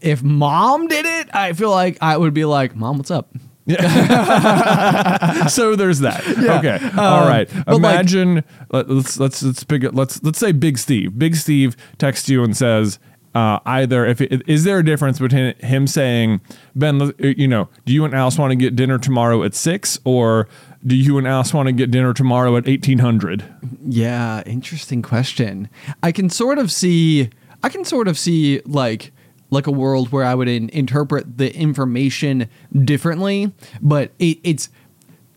A: If mom did it, I feel like I would be like, "Mom, what's up?"
B: so there's that. Okay.
A: Um,
B: All right.
A: like-
B: Imagine let, let's let's let's big let's let's say Big Steve. Big Steve texts you and says uh, either if it, is there a difference between him saying Ben, you know, do you and Alice want to get dinner tomorrow at six, or do you and Alice want to get dinner tomorrow at eighteen hundred?
A: Yeah, interesting question. I can sort of see I can sort of see like like a world where I would in, interpret the information differently, but it, it's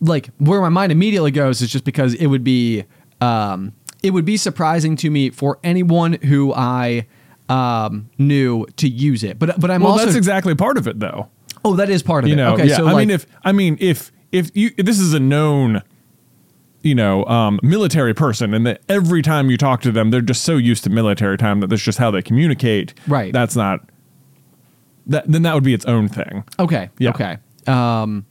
A: like where my mind immediately goes is just because it would be um it would be surprising to me for anyone who I um knew to use it. But but I'm
B: Well,
A: also
B: that's exactly part of it, though.
A: Oh, that is part of
B: you
A: it.
B: know
A: okay,
B: yeah
A: so
B: i
A: like,
B: mean if i mean if if you if this is a known you know um, military person and that every time you talk to them they're just so used to military time that that's just how they communicate
A: Right.
B: that's not that then that would be its own thing
A: okay,
B: Yeah.
A: okay. Um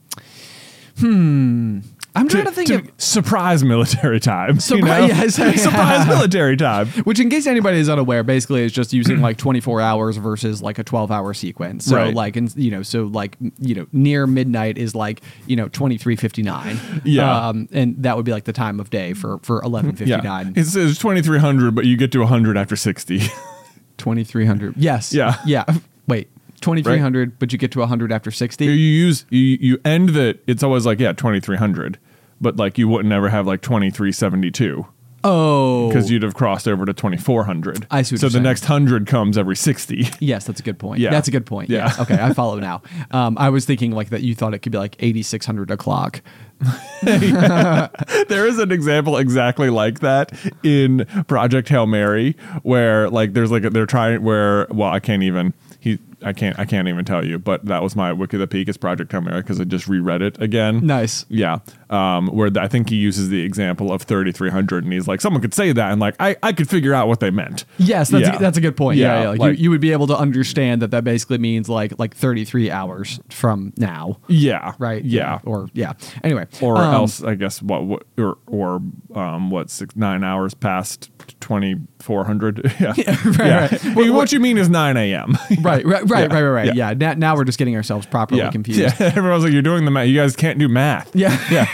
A: hmm I'm trying to, think
B: to
A: of
B: surprise military time you know?
A: yes.
B: surprise military time
A: Which, in case anybody is unaware, basically is just using like 24 hours versus like a 12 hour sequence. So,
B: Right.
A: like, and you know, so like, you know, near midnight is like, you know, 2359.
B: Yeah.
A: Um, and that would be like the time of day for, for 1159.
B: yeah it's, it's 2300 but you get to 100 after 60
A: 2300. Yes.
B: Yeah.
A: Yeah. Wait, 2300, but you get to 100 after 60.
B: you use you you end that it's always like yeah 2300 but like you wouldn't ever have like 2372
A: Oh,
B: because you'd have crossed over to 2400.
A: I see what
B: so the
A: saying.
B: next 100 comes every 60.
A: Yes, that's a good point.
B: Yeah.
A: That's a good point.
B: Yeah.
A: Okay, I follow now. Um, I was thinking like that you thought it could be like 8600 o'clock.
B: there is an example exactly like that in Project Hail Mary, where like there's like a, they're trying where well I can't even I can't I can't even tell you, but that was my wiki of the peak is Project Mary because I just reread it again.
A: Nice.
B: Yeah, um, where the, I think he uses the example of 3300, and he's like, someone could say that, and like I I could figure out what they meant.
A: Yes, that's
B: Yeah.
A: a, that's a good point. Yeah,
B: Yeah,
A: yeah. Like,
B: like-
A: you, you would be able to understand that that basically means like like 33 hours from now,
B: Yeah,
A: right?
B: Yeah,
A: Or yeah. Anyway,
B: or
A: um,
B: else I guess what, what or or um what six nine hours past twenty four hundred. Yeah,
A: right, right.
B: I mean, what you mean is nine a.m.
A: Right, right, right,
B: Yeah,
A: right, right, right.
B: yeah.
A: Yeah. Now, now we're just getting ourselves properly
B: yeah,
A: confused.
B: Yeah, everyone's like, you're doing the math. You guys can't do math.
A: Yeah.
B: yeah.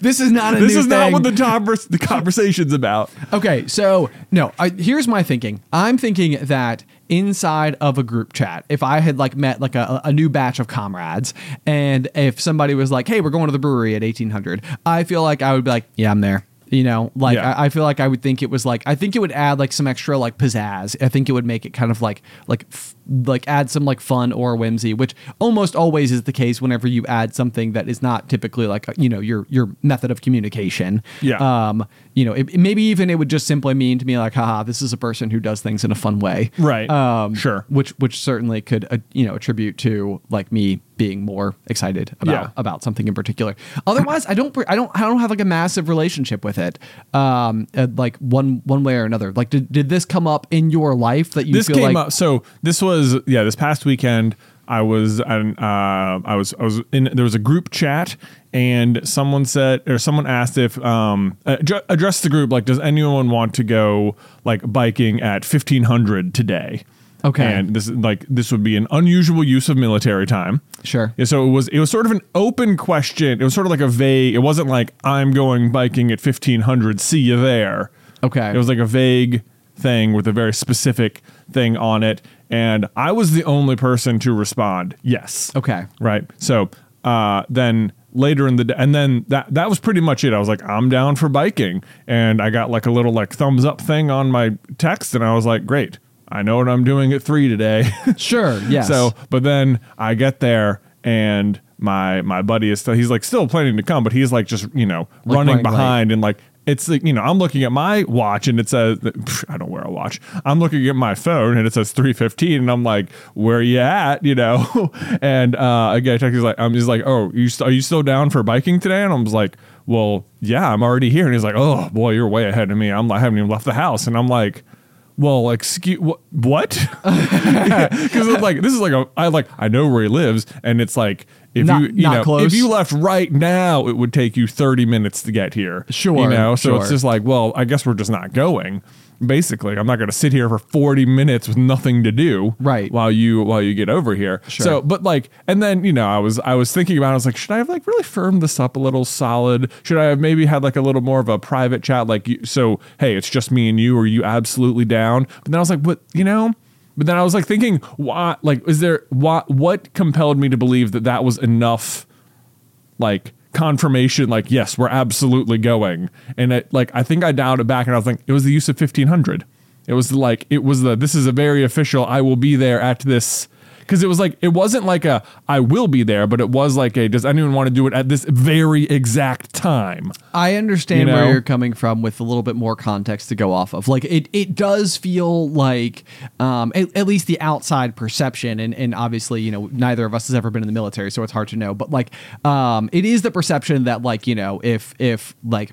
A: this is not a
B: this is not what the convers- the conversation's about.
A: Okay, so no, I, here's my thinking. I'm thinking that inside of a group chat, if I had like met like a, a new batch of comrades, and if somebody was like, "Hey, we're going to the brewery at 1800," I feel like I would be like, "Yeah, I'm there." You know, like
B: Yeah.
A: I, I feel like I would think it was like I think it would add like some extra like pizzazz. I think it would make it kind of like like f- like add some like fun or whimsy, which almost always is the case whenever you add something that is not typically like you know your your method of communication.
B: Yeah.
A: Um, you know, it, maybe even it would just simply mean to me like, haha, this is a person who does things in a fun way.
B: Right.
A: Um,
B: Sure.
A: Which which certainly could uh, you know attribute to like me being more excited about
B: Yeah.
A: about something in particular. Otherwise, I don't I don't I don't have like a massive relationship with it. Um, like one one way or another. Like, did did this come up in your life that you
B: this
A: feel
B: came
A: like
B: up. So this was yeah. This past weekend, I was and uh, I was I was in. There was a group chat, and someone said or someone asked if um address the group like, does anyone want to go like biking at fifteen hundred today?
A: Okay.
B: and this is like this would be an unusual use of military time.
A: Sure.
B: Yeah, so it was it was sort of an open question. It was sort of like a vague. It wasn't like I'm going biking at fifteen hundred. See you there.
A: Okay.
B: It was like a vague thing with a very specific thing on it, and I was the only person to respond. Yes.
A: Okay.
B: Right. So uh, then later in the day, and then that that was pretty much it. I was like, I'm down for biking, and I got like a little like thumbs up thing on my text, and I was like, great. I know what I'm doing at three today.
A: Sure. Yes.
B: So, but then I get there and my my buddy is still he's like still planning to come, but he's like just you know
A: Like
B: running
A: running late.
B: behind and like it's like you know I'm looking at my watch and it says pff, I don't wear a watch. I'm looking at my phone and it says 3:15 and I'm like where you at you know and uh I get a text he's like I'm just like oh you st- are you still down for biking today and I was like well yeah I'm already here and he's like oh boy you're way ahead of me I'm like I haven't even left the house and I'm like well, excuse what? What? Because it's like this is like a I like I know where he lives, and it's like if
A: Not-
B: you you
A: not
B: know
A: close.
B: if you left right now, it would take you thirty minutes to get here.
A: Sure,
B: you know. So it's just like, well, I guess we're just not going. Basically, I'm not going to sit here for 40 minutes with nothing to do,
A: Right.
B: While you while you get over here.
A: Sure.
B: So, but like, and then you know, I was I was thinking about, it, I was like, should I have like really firmed this up a little solid? Should I have maybe had like a little more of a private chat, like, you, so hey, it's just me and you. Are you absolutely down? But then I was like, what, you know? But then I was like thinking, why? Like, is there what? What compelled me to believe that that was enough? like confirmation like yes we're absolutely going. And it like i think i dialed it back and i was like it was the use of 1500 it was like it was the this is a very official i will be there at this because it was like it wasn't like a i will be there but it was like a does anyone want to do it at this very exact time
A: I understand
B: You
A: where you're coming from with a little bit more context to go off of. Like it, it does feel like, um, at, at least the outside perception, and, and obviously, you know, neither of us has ever been in the military, so it's hard to know. But like, um, it is the perception that like, you know, if if like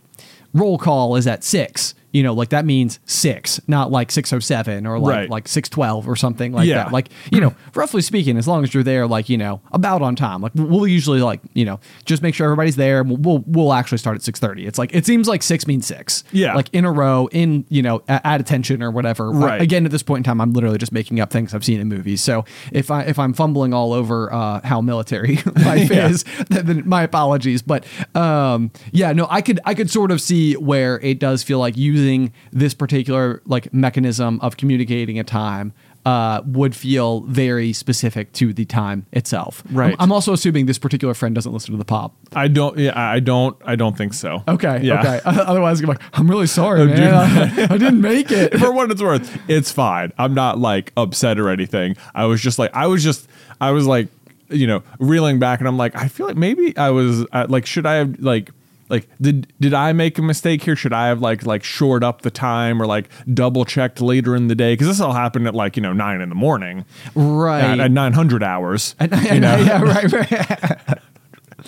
A: roll call is at six, you know, like that means six, not like six oh seven or like
B: Right.
A: like six twelve or something like
B: Yeah.
A: that. Like you know, roughly speaking, as long as you're there, like you know, about on time. Like we'll usually like you know, just make sure everybody's there. and We'll we'll, we'll actually start at six thirty. It's like it seems like six means six.
B: Yeah.
A: like in a row, in you know, at attention or whatever.
B: Right.
A: Again, at this point in time, I'm literally just making up things I've seen in movies. So if I if I'm fumbling all over uh, how military life
B: Yeah.
A: is, then, my apologies. But um, yeah, no, I could I could sort of see where it does feel like using this particular like mechanism of communicating a time uh, would feel very specific to the time itself.
B: Right.
A: I'm, I'm also assuming this particular friend doesn't listen to the pop.
B: I don't. Yeah, I don't. I don't think so.
A: Okay.
B: Yeah.
A: Okay. Otherwise, I'm like, I'm really sorry, man. I, I didn't make it.
B: For what it's worth, it's fine. I'm not like upset or anything. I was just like, I was just, I was like, you know, reeling back, and I'm like, I feel like maybe I was like, should I have like. Like did did I make a mistake here? Should I have like like shored up the time or like double checked later in the day? Because this all happened at like you know nine in the morning,
A: Right.
B: at, at nine hundred hours. You know?
A: yeah, right, right.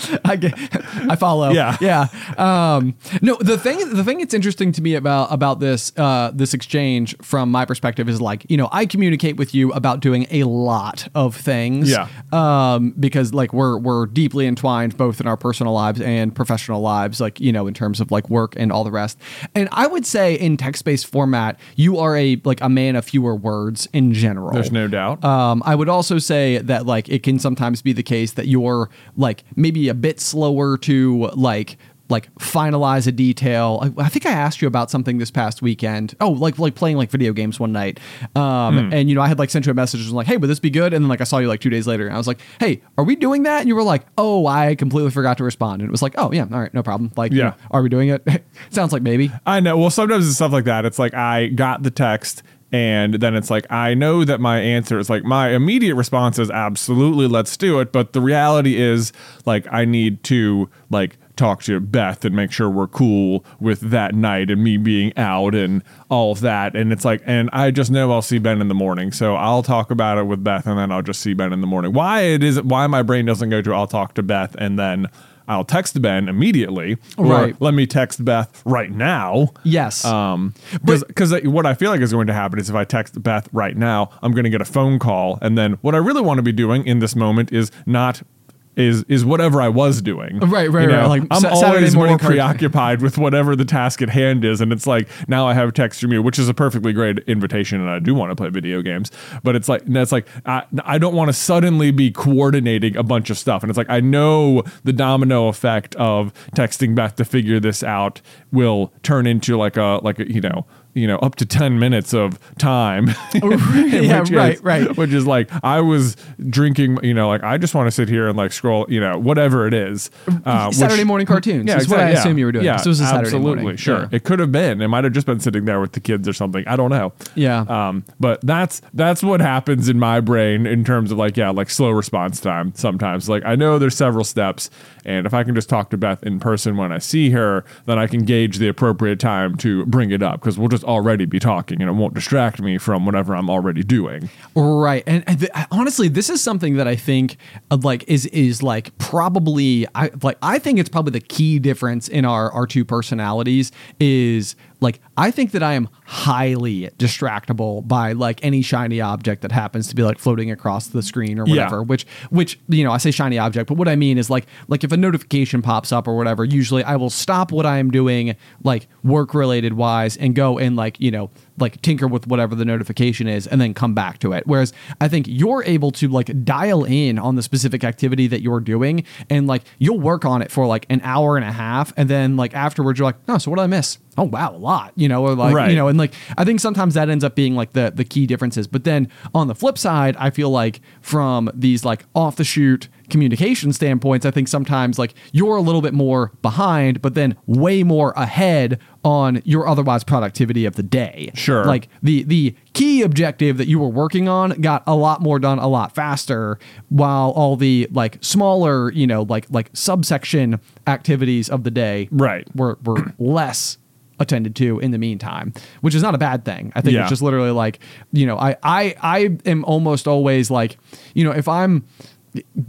A: I get, I follow.
B: Yeah.
A: yeah. Um, no, the thing, the thing that's interesting to me about about this uh, this exchange from my perspective is like, you know, I communicate with you about doing a lot of things.
B: Yeah.
A: Um, because like we're we're deeply entwined both in our personal lives and professional lives, like you know, in terms of like work and all the rest. And I would say in text based format, you are a like a man of fewer words in general.
B: There's no doubt.
A: Um, I would also say that like it can sometimes be the case that you're like maybe a bit slower to like like finalize a detail. I, I think I asked you about something this past weekend. Oh, like like playing like video games one night. Um, and you know I had like sent you a message and was like, hey, would this be good? And then like I saw you like two days later and I was like, hey, are we doing that? And you were like, oh, I completely forgot to respond. And it was like, oh yeah, all right, no problem. Like, you
B: Yeah.
A: know, are we doing it? Sounds like maybe.
B: I know. Well, sometimes it's stuff like that. It's like I got the text and then it's like I know that my answer is like my immediate response is absolutely let's do it, but the reality is like I need to like talk to Beth and make sure we're cool with that night and me being out and all of that and it's like and I just know I'll see Ben in the morning. So I'll talk about it with Beth and then I'll just see Ben in the morning. Why it is why my brain doesn't go to I'll talk to Beth and then I'll text Ben immediately. Or
A: Right.
B: let me text Beth right now.
A: Yes.
B: Um, because what I feel like is going to happen is if I text Beth right now, I'm going to get a phone call, and then what I really want to be doing in this moment is not. Is is whatever I was doing,
A: Right, right,
B: You know,
A: right. Like
B: I'm always more preoccupied with whatever the task at hand is, and it's like now I have text from you, which is a perfectly great invitation, and I do want to play video games, but it's like that's like I, I don't want to suddenly be coordinating a bunch of stuff, and it's like I know the domino effect of texting Beth to figure this out will turn into like a like a you know you know up to 10 minutes of time
A: Yeah,
B: which
A: right,
B: is,
A: right.
B: which is like i was drinking you know like i just want to sit here and like scroll you know whatever it is uh, which-
A: Saturday morning cartoons yeah, is what I
B: exactly,
A: assume you were doing.
B: yeah,
A: it was a Saturday
B: absolutely
A: morning.
B: sure
A: Yeah.
B: it could have been it might have just been sitting there with the kids or something i don't know
A: Yeah.
B: um but that's that's what happens in my brain in terms of like yeah like slow response time sometimes like i know there's several steps and if i can just talk to beth in person when i see her then i can gauge the appropriate time to bring it up because we'll just already be talking and it won't distract me from whatever i'm already doing.
A: Right, and, and th- honestly, this is something that I think uh, like is is like probably I like I think it's probably the key difference in our our two personalities is like I think that I am highly distractible by like any shiny object that happens to be like floating across the screen or
B: Yeah.
A: whatever. Which which you know I say shiny object, but what I mean is like like if a notification pops up or whatever, usually I will stop what I am doing like work related wise and go and like you know like tinker with whatever the notification is and then come back to it. Whereas I think you're able to like dial in on the specific activity that you're doing and like you'll work on it for like an hour and a half and then like afterwards you're like, oh, so what did I miss? Oh wow, a lot, you know, or like
B: Right.
A: you know, and like I think sometimes that ends up being like the the key differences. But then on the flip side, I feel like from these like off the shoot communication standpoints, I think sometimes like you're a little bit more behind, but then way more ahead on your otherwise productivity of the day.
B: Sure.
A: Like the the key objective that you were working on got a lot more done a lot faster while all the like smaller, you know, like like subsection activities of the day
B: Right.
A: were were less attended to in the meantime, which is not a bad thing. I think
B: Yeah.
A: it's just literally like, you know, I I I am almost always like, you know, if I'm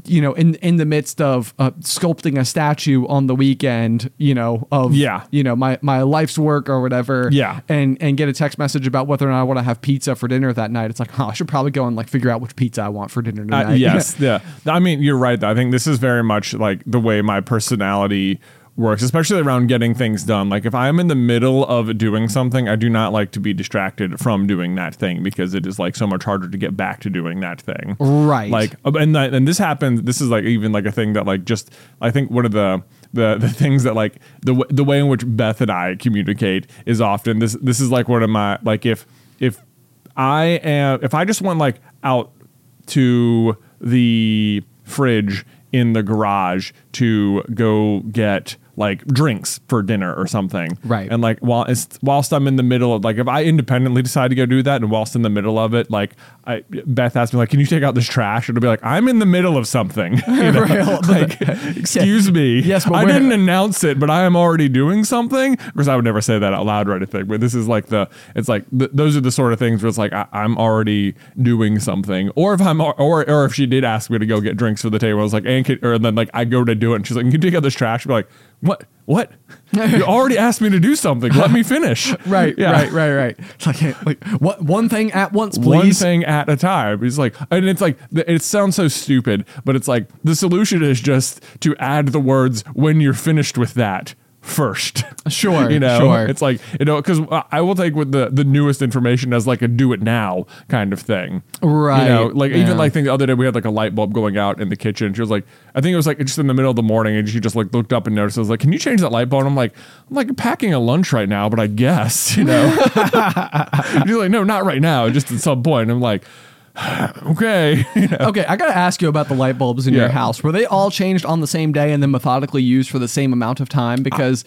A: you know in in the midst of uh, sculpting a statue on the weekend you know of
B: Yeah.
A: you know my my life's work or whatever
B: Yeah.
A: and and get a text message about whether or not I want to have pizza for dinner that night it's like oh I should probably go and like figure out which pizza I want for dinner tonight
B: Uh, yes, yeah. I mean, you're right. Though. I think this is very much like the way my personality works, especially around getting things done. Like if I'm in the middle of doing something, I do not like to be distracted from doing that thing because it is like so much harder to get back to doing that thing.
A: Right.
B: Like, and that, and this happens. This is like even like a thing that like just I think one of the the the things that like the w- the way in which Beth and I communicate is often this this is like one of my like if if I am if I just went like out to the fridge in the garage to go get like drinks for dinner or something.
A: Right.
B: And like while it's whilst I'm in the middle of like if I independently decide to go do that and whilst in the middle of it, like I Beth asked me like, Can you take out this trash? It'll be like, I'm in the middle of something. You know? Like, excuse me.
A: Yes,
B: I didn't announce it, but I am already doing something. Because I would never say that out loud or anything. But this is like the, it's like th- those are the sort of things where it's like I, I'm already doing something. Or if I'm, or or if she did ask me to go get drinks for the table, I was like, and can, or then like I go to do it, and she's like, can you take out this trash? I'd be like, what? What? you already asked me to do something. Let me finish.
A: Right,
B: Yeah.
A: right, right, right. It's like, like what one thing at once, please.
B: One thing at a time. It's like, and it's like, it sounds so stupid, but it's like the solution is just to add the words when you're finished with that first.
A: Sure,
B: you know,
A: sure.
B: it's like you know, because I will take with the the newest information as like a do it now kind of thing.
A: Right,
B: You know, like
A: yeah.
B: even like the other day we had like a light bulb going out in the kitchen. She was like, I think it was like just in the middle of the morning, and she just like looked up and noticed. I was like, Can you change that light bulb? And I'm like, I'm like packing a lunch right now, but I guess you know. She's like, No, not right now. Just at some point. I'm like. Okay. You know?
A: Okay, I gotta ask you about the light bulbs in your house. Were they all changed on the same day and then methodically used for the same amount of time? Because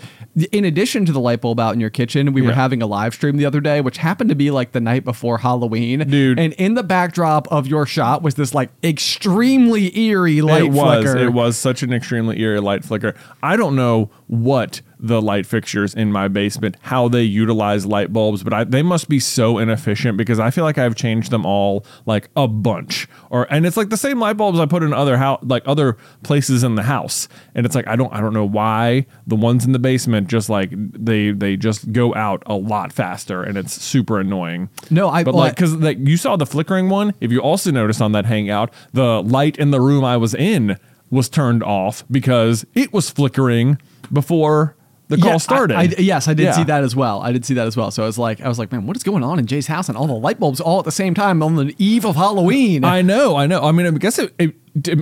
A: in addition to the light bulb out in your kitchen, we were having a live stream the other day, which happened to be like the night before Halloween.
B: Dude.
A: And in the backdrop of your shot was this like extremely eerie light
B: it was.
A: flicker.
B: It was such an extremely eerie light flicker. I don't know what the light fixtures in my basement, how they utilize light bulbs, but I, they must be so inefficient because I feel like I've changed them all like a bunch. Or and it's like the same light bulbs I put in other house, like other places in the house, and it's like I don't I don't know why the ones in the basement just like they they just go out a lot faster, and it's super annoying.
A: No, I-
B: but
A: well,
B: like because like you saw the flickering one. If you also noticed on that hangout, the light in the room I was in was turned off because it was flickering before the call
A: Yeah,
B: started.
A: I, yes, I did
B: Yeah.
A: see that as well. I did see that as well. So I was like, I was like, man, what is going on in J's house and all the light bulbs all at the same time on the eve of Halloween?
B: I know, I know. I mean, I guess it, it.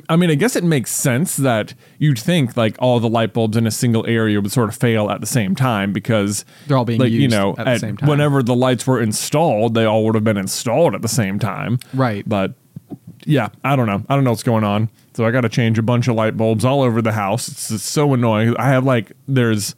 B: I mean, I guess it makes sense that you'd think like all the light bulbs in a single area would sort of fail at the same time because
A: They're all being
B: like, you
A: used
B: know,
A: at the same time.
B: Whenever the lights were installed, they all would have been installed at the same time.
A: Right.
B: But yeah, I don't know. I don't know what's going on. So I got to change a bunch of light bulbs all over the house. It's, it's so annoying. I have like there's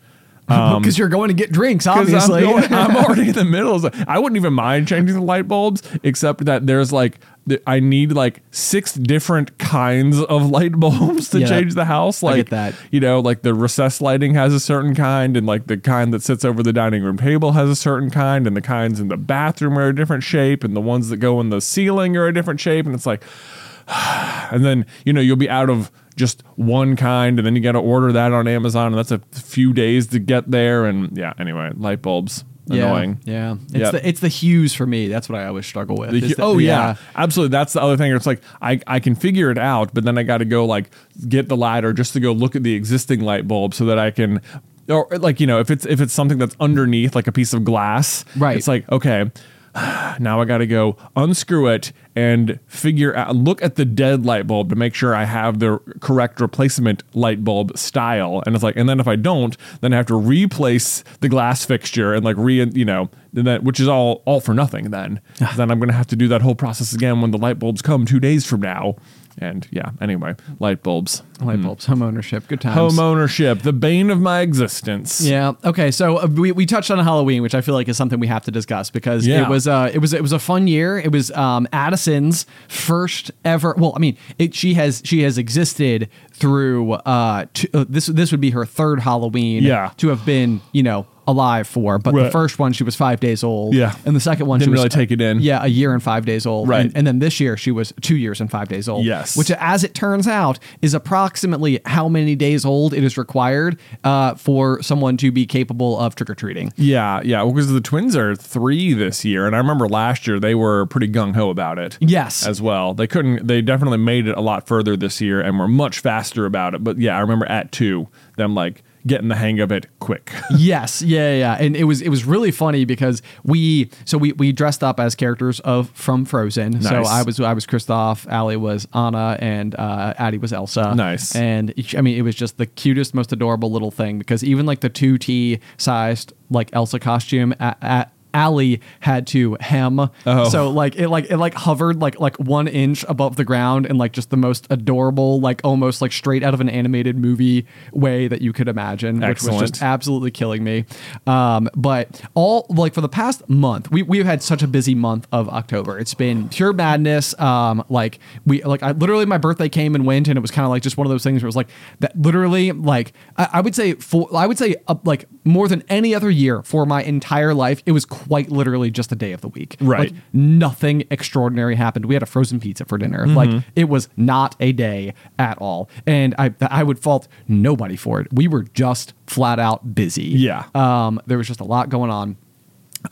A: because um, you're going to get drinks, obviously.
B: I'm, going, I'm already in the middle. of- I wouldn't even mind changing the light bulbs, except that there's like I need like six different kinds of light bulbs to
A: Yeah,
B: change the house.
A: I
B: Like
A: get that.
B: you know, like the recessed lighting has a certain kind, and like the kind that sits over the dining room table has a certain kind, and the kinds in the bathroom are a different shape, and the ones that go in the ceiling are a different shape, and it's like and then you know you'll be out of just one kind and then you got to order that on amazon and that's a few days to get there and yeah anyway light bulbs
A: yeah,
B: annoying
A: Yeah, it's the it's the hues for me. That's what I always struggle with.
B: The
A: that-
B: oh yeah. absolutely that's the other thing it's like I, I can figure it out but then i got to go like get the ladder just to go look at the existing light bulb so that i can or like you know if it's if it's something that's underneath like a piece of glass
A: Right.
B: it's like okay now I got to go unscrew it and figure out, look at the dead light bulb to make sure I have the correct replacement light bulb style. And it's like, and then if I don't, then I have to replace the glass fixture and like re, you know, that which is all all for nothing. Then then I'm gonna have to do that whole process again when the light bulbs come two days from now. And yeah, anyway, light bulbs,
A: light bulbs, home ownership, good times.
B: home ownership, the bane of my existence.
A: Yeah. Okay. So uh, we, we touched on Halloween, which I feel like is something we have to discuss because
B: Yeah.
A: it was uh it was it was a fun year. It was um Addison's first ever. Well, I mean, it, she has she has existed through uh, t- uh this this would be her third Halloween.
B: Yeah.
A: To have been you know alive for, but the
B: Right.
A: first one she was five days old.
B: Yeah.
A: And the second one
B: Didn't
A: she was
B: really take it in.
A: Yeah, a year and five days old.
B: Right.
A: And, and then this year she was two years and five days old.
B: Yes.
A: Which, as it turns out, is approximately how many days old it is required uh, for someone to be capable of trick or treating.
B: Yeah, yeah. Well, because the twins are three this year, and I remember last year they were pretty gung ho about it.
A: Yes.
B: as well. They couldn't. They definitely made it a lot further this year, and were much faster about it. But yeah, I remember at two them like getting the hang of it quick.
A: yes, yeah, yeah, and it was it was really funny because we so we we dressed up as characters of from Frozen. So I was I was Kristoff, Allie was Anna, and uh, Addie was Elsa.
B: Nice.
A: and I mean it was just the cutest, most adorable little thing because even like the two T sized like Elsa costume at, at Allie had to hem.
B: Oh.
A: So like it like it like hovered like like one inch above the ground in like just the most adorable, like almost like straight out of an animated movie way that you could imagine, which was just absolutely killing me. Um, but all like for the past month, we we've had such a busy month of October. It's been pure madness. Um, like we like I literally my birthday came and went, and it was kind of like just one of those things where it was like that. Literally, like I, I would say for I would say uh, like more than any other year for my entire life, it was quite literally just a day of the week.
B: Right.
A: Like, nothing extraordinary happened. We had a frozen pizza for dinner. Like it was not a day at all. And I I would fault nobody for it. We were just flat out busy.
B: Yeah.
A: Um there was just a lot going on.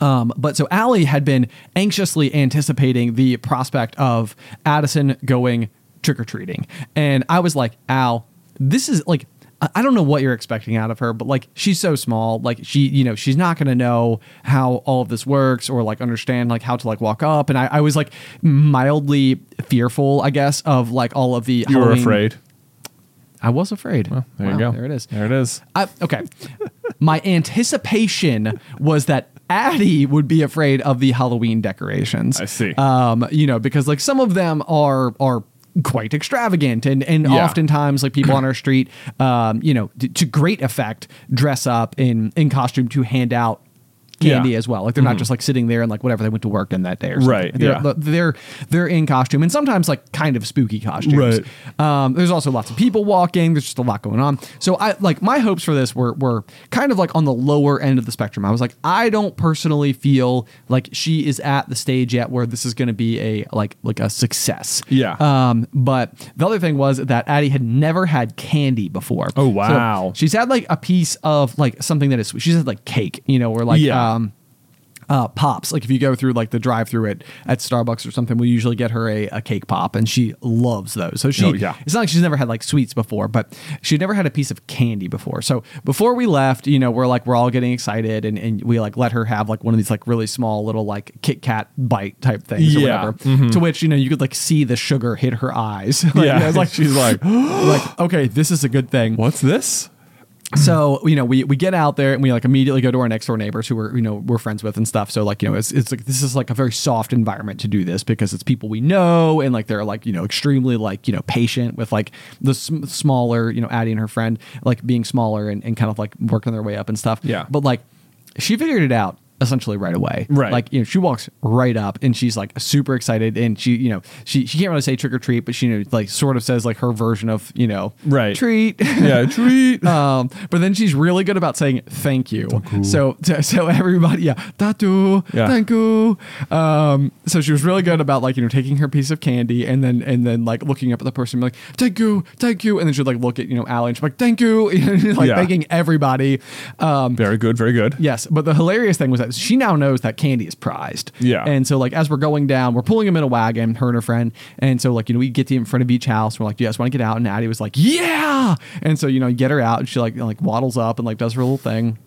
A: Um, but so Allie had been anxiously anticipating the prospect of Addison going trick or treating. And I was like, Al, this is like, I don't know what you're expecting out of her, but like, she's so small. Like, she, you know, she's not going to know how all of this works or like understand like how to like walk up. And I, I was like mildly fearful, I guess, of like all of the.
B: You were afraid.
A: I was afraid.
B: There
A: Wow,
B: you go.
A: There it is.
B: There it is.
A: I, okay. My anticipation was that Addie would be afraid of the Halloween decorations.
B: I see.
A: Um, you know, because like some of them are are quite extravagant and and
B: Yeah.
A: oftentimes like people on our street um you know to, to great effect dress up in in costume to hand out candy
B: Yeah. Mm-hmm.
A: as well like they're not just like sitting there and like whatever they went to work in that day or something.
B: Right,
A: they're,
B: yeah.
A: they're they're in costume and sometimes like kind of spooky costumes
B: Right.
A: um, there's also lots of people walking. There's just a lot going on. So I like my hopes for this were were kind of like on the lower end of the spectrum. I was like, I don't personally feel like she is at the stage yet where this is going to be a like like a success.
B: Yeah.
A: Um, but the other thing was that Addie had never had candy before.
B: Oh,
A: So
B: wow.
A: she's had like a piece of like something that is sweet. She's had like cake, you know, or like
B: Yeah.
A: Um uh, pops. Like if you go through like the drive through at at Starbucks or something, we usually get her a, a cake pop, and she loves those. So she,
B: Oh, yeah.
A: it's not like she's never had like sweets before, but she'd never had a piece of candy before. So before we left, you know, we're like we're all getting excited, and, and we like let her have like one of these like really small little like Kit Kat bite type things or
B: Yeah.
A: whatever. To which you know you could like see the sugar hit her eyes. like,
B: Yeah.
A: I was like
B: She's like,
A: like okay, this is a good thing.
B: what's this?
A: So you know, we we get out there and we like immediately go to our next door neighbors who we're you know we're friends with and stuff. So like you know, it's it's like this is like a very soft environment to do this because it's people we know and like they're like you know extremely like you know patient with like the sm- smaller you know Addie and her friend like being smaller and, and kind of like working their way up and stuff.
B: Yeah.
A: but like she figured it out essentially right away.
B: Right.
A: Like, you know, she walks right up and she's like super excited and she, you know, she she can't really say trick or treat, but she you know, like sort of says like her version of, you know,
B: Right.
A: treat.
B: Yeah, treat.
A: Um, but then she's really good about saying thank you. So so everybody, yeah, tatu,
B: Yeah.
A: thank you. Um, so she was really good about like you know taking her piece of candy and then and then like looking up at the person and be like thank you, thank you, and then she'd like look at you know Allie and she's like thank you, like
B: Yeah.
A: thanking everybody. Um,
B: very good, very good.
A: Yes, but the hilarious thing was that she now knows that candy is prized.
B: Yeah.
A: And so like as we're going down, we're pulling him in a wagon, her and her friend. And so like, you know, we get to in front of each house. We're like, you want to get out? And Addie was like, yeah. And so, you know, you get her out and she like like waddles up and like does her little thing.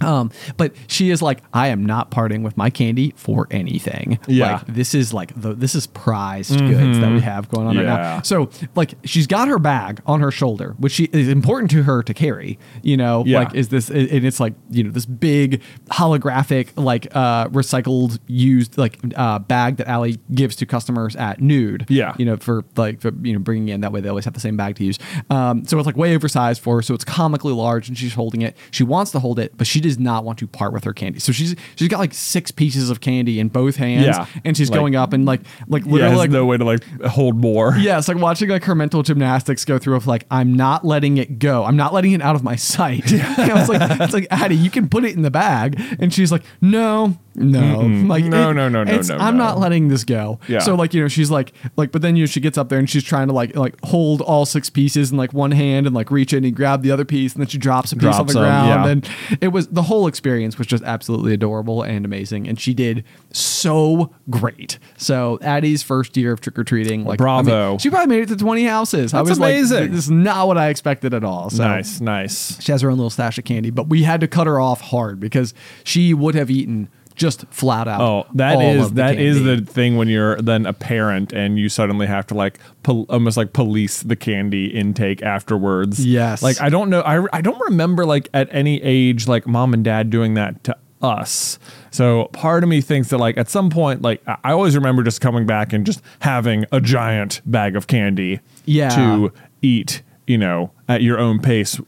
A: Um, but she is like, I am not parting with my candy for anything.
B: Yeah.
A: Like, this is like the this is prized goods that we have going on right now. So like she's got her bag on her shoulder, which she is important to her to carry. You know,
B: Yeah.
A: like is this and it's like you know this big holographic like uh recycled used like uh bag that Allie gives to customers at Nude.
B: Yeah.
A: you know for like for, you know bringing in that way they always have the same bag to use. Um, so it's like way oversized for her, so it's comically large, and she's holding it. She wants to hold it, but she does not want to part with her candy. So she's she's got like six pieces of candy in both hands,
B: Yeah.
A: and she's
B: Like-
A: going up and like like literally
B: there's
A: like
B: no way to like hold more.
A: yeah, it's like watching like her mental gymnastics go through of like I'm not letting it go. I'm not letting it out of my sight. I was like, it's like Addie, you can put it in the bag, and she's like, no, no, like
B: No,
A: it-
B: no, no, no, no,
A: I'm
B: no.
A: not letting this go.
B: Yeah.
A: So like you know she's like like but then you know she gets up there and she's trying to like like hold all six pieces in like one hand and like reach in and grab the other piece and then she drops a piece on the
B: Drops
A: ground
B: yeah.
A: and it was the whole experience was just absolutely adorable and amazing and she did so great. So Addie's first year of trick or treating, like I mean,
B: Bravo.
A: she probably made it to 20 houses. I
B: That's
A: was
B: amazing.
A: like, this is not what I expected at all. So
B: Nice, nice.
A: she has her own little stash of candy, but we had to cut her off hard because she would have eaten just flat out.
B: Oh, that is
A: of the
B: that is the thing when you're then a parent and you suddenly have to like pol- almost like police the candy intake afterwards.
A: Yes.
B: Like I don't know I I don't remember like at any age like mom and dad doing that to us. So part of me thinks that like at some point, like I I always remember just coming back and just having a giant bag of candy
A: Yeah.
B: to eat, you know, at your own pace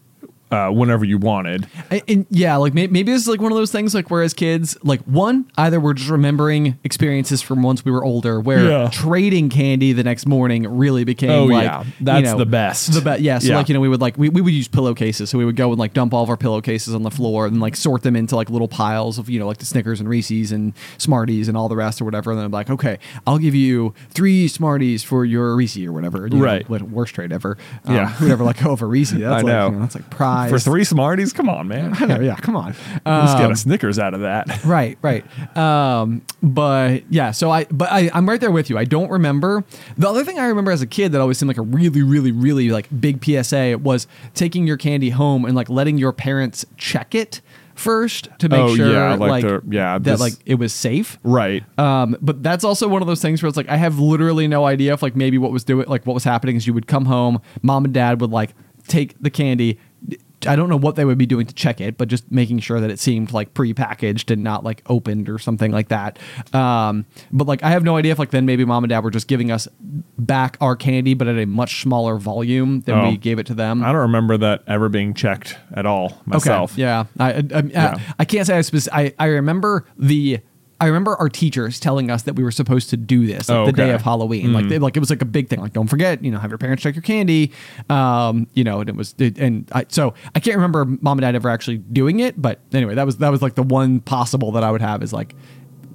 B: uh, whenever you wanted.
A: And, and yeah, like may, maybe this is like one of those things like where as kids, like one, either we're just remembering experiences from once we were older, where
B: Yeah.
A: trading candy the next morning really became
B: Oh,
A: like
B: yeah.
A: you
B: That's
A: know,
B: the best.
A: The best, yeah. So
B: Yeah.
A: like you know we would like we, we would use pillowcases, so we would go and like dump all of our pillowcases on the floor and like sort them into like little piles of you know like the Snickers and Reese's and Smarties and all the rest or whatever. And then I'm like, okay, I'll give you three Smarties for your Reese or whatever. You
B: Right.
A: what worst trade ever. Um,
B: Yeah.
A: who'd ever like go over Reese? That's
B: I
A: like,
B: know.
A: you know, that's like
B: For three Smarties, come on, man.
A: I know, yeah, come on.
B: Let's get
A: Um,
B: a Snickers out of that.
A: right, right. Um, but yeah, so I, but I, I'm right there with you. I don't remember. The other thing I remember as a kid that always seemed like a really, really, really like big PSA was taking your candy home and like letting your parents check it first to make
B: Oh,
A: sure,
B: yeah, like
A: like,
B: the- yeah,
A: that
B: this-
A: like it was safe.
B: Right.
A: Um, but that's also one of those things where it's like I have literally no idea if like maybe what was doing like what was happening is you would come home, mom and dad would like take the candy. I don't know what they would be doing to check it, but just making sure that it seemed like pre-packaged and not like opened or something like that. Um, but like I have no idea if like then maybe mom and dad were just giving us back our candy, but at a much smaller volume than
B: Oh.
A: we gave it to them.
B: I don't remember that ever being checked at all myself.
A: Okay. Yeah. I I, I,
B: Yeah.
A: I can't say I, I I remember the I remember our teachers telling us that we were supposed to do this like
B: Oh,
A: the day of Halloween. Like they, like it was like a big thing. Like don't forget, you know, have your parents check your candy. Um, you know, and it was it, and I so I can't remember mom and dad ever actually doing it, but anyway, that was that was like the one possible that I would have is like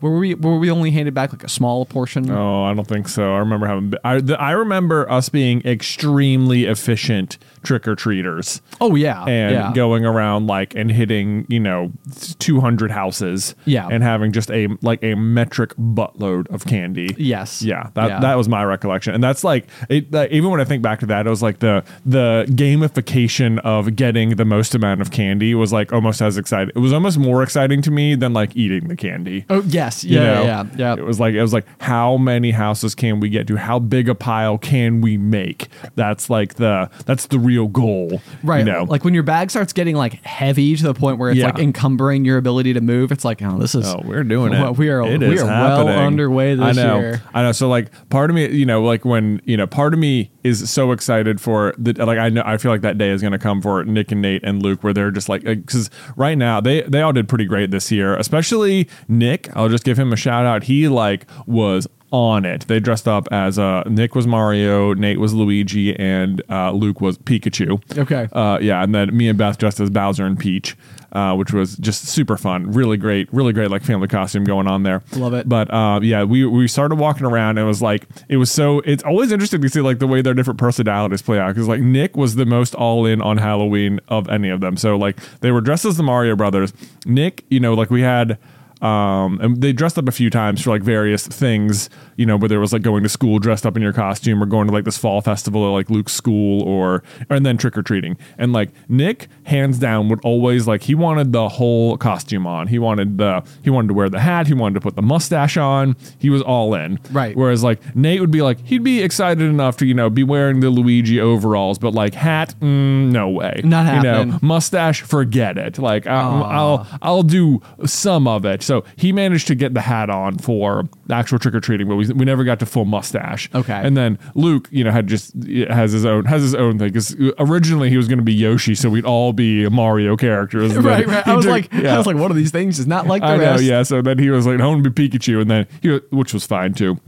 A: were we were we only handed back like a small portion?
B: Oh, I don't think so. I remember having. I, the, I remember us being extremely efficient trick or treaters.
A: Oh, yeah,
B: and
A: yeah.
B: going around like and hitting you know two hundred houses.
A: Yeah.
B: and having just a like a metric buttload of candy.
A: Yes.
B: yeah, that
A: Yeah.
B: that was my recollection, and that's like it. Like, even when I think back to that, it was like the the gamification of getting the most amount of candy was like almost as exciting. It was almost more exciting to me than like eating the candy.
A: Oh yes.
B: You
A: Yeah. yeah. Yeah.
B: It was like it was like how many houses can we get to? How big a pile can we make? That's like the that's the real goal.
A: Right.
B: You know?
A: Like when your bag starts getting like heavy to the point where it's
B: Yeah.
A: like encumbering your ability to move, it's like, oh, this is
B: Oh, we're doing it.
A: We are
B: It
A: we
B: is
A: are well underway this
B: I know.
A: year.
B: I know. So like part of me, you know, like when, you know, part of me is so excited for the like I know I feel like that day is going to come for Nick and Nate and Luke where they're just like cuz right now they they all did pretty great this year, especially Nick. I'll just give him a shout out. He like was on it. They dressed up as uh Nick was Mario, Nate was Luigi and uh Luke was Pikachu.
A: Okay.
B: Uh, yeah, and then me and Beth dressed as Bowser and Peach, uh, which was just super fun. Really great, really great like family costume going on there.
A: Love it.
B: But uh, yeah, we we started walking around and it was like it was so. It's always interesting to see like the way their different personalities play out because like Nick was the most all in on Halloween of any of them. So like they were dressed as the Mario Brothers. Nick, you know, like we had. Um, and they dressed up a few times for like various things, you know, whether it was like going to school dressed up in your costume or going to like this fall festival at like Luke's school or, and then trick or treating. And like Nick, hands down, would always like, he wanted the whole costume on. He wanted the, he wanted to wear the hat. He wanted to put the mustache on. He was all in.
A: Right.
B: Whereas like Nate would be like, he'd be excited enough to, you know, be wearing the Luigi overalls, but like hat, mm, no way.
A: Not
B: You know, mustache, forget it. Like I'll, I'll I'll do some of it. So he managed to get the hat on for actual trick or treating, but we, we never got to full mustache.
A: Okay.
B: And then Luke, you know, had just has his own has his own thing because originally he was going to be Yoshi, so we'd all be Mario characters. Then
A: Right, right. I was
B: took-
A: like,
B: yeah.
A: I was like, one of these things is not like the
B: I know, yeah. So then he was like, I want to be Pikachu, and then he, which was fine too.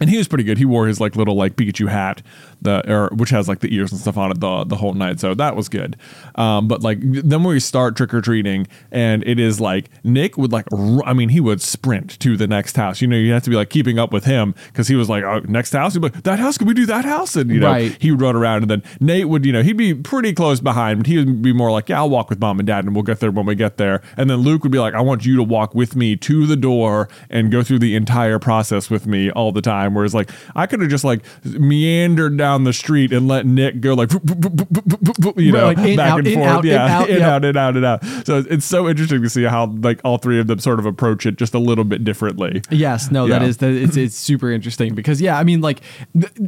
B: And he was pretty good. He wore his like little like Pikachu hat, the or which has like the ears and stuff on it the the whole night. So that was good. Um, but like then when we start trick or treating, and it is like Nick would like, r- I mean, he would sprint to the next house. You know, you have to be like keeping up with him because he was like, oh, next house. He'd be like, that house. Can we do that house? And you know,
A: Right.
B: he would run around, and then Nate would, you know, he'd be pretty close behind, but he would be more like, yeah, I'll walk with mom and dad, and we'll get there when we get there. And then Luke would be like, I want you to walk with me to the door and go through the entire process with me all the time. time. Whereas like I could have just like meandered down the street and let Nick go like you know
A: like in,
B: back
A: out,
B: and
A: in,
B: forth,
A: out,
B: yeah, in, out, in, out, in, out. So it's so interesting to see how like all three of them sort of approach it just a little bit differently.
A: Yes, no, that is that it's it's super interesting because yeah, I mean like,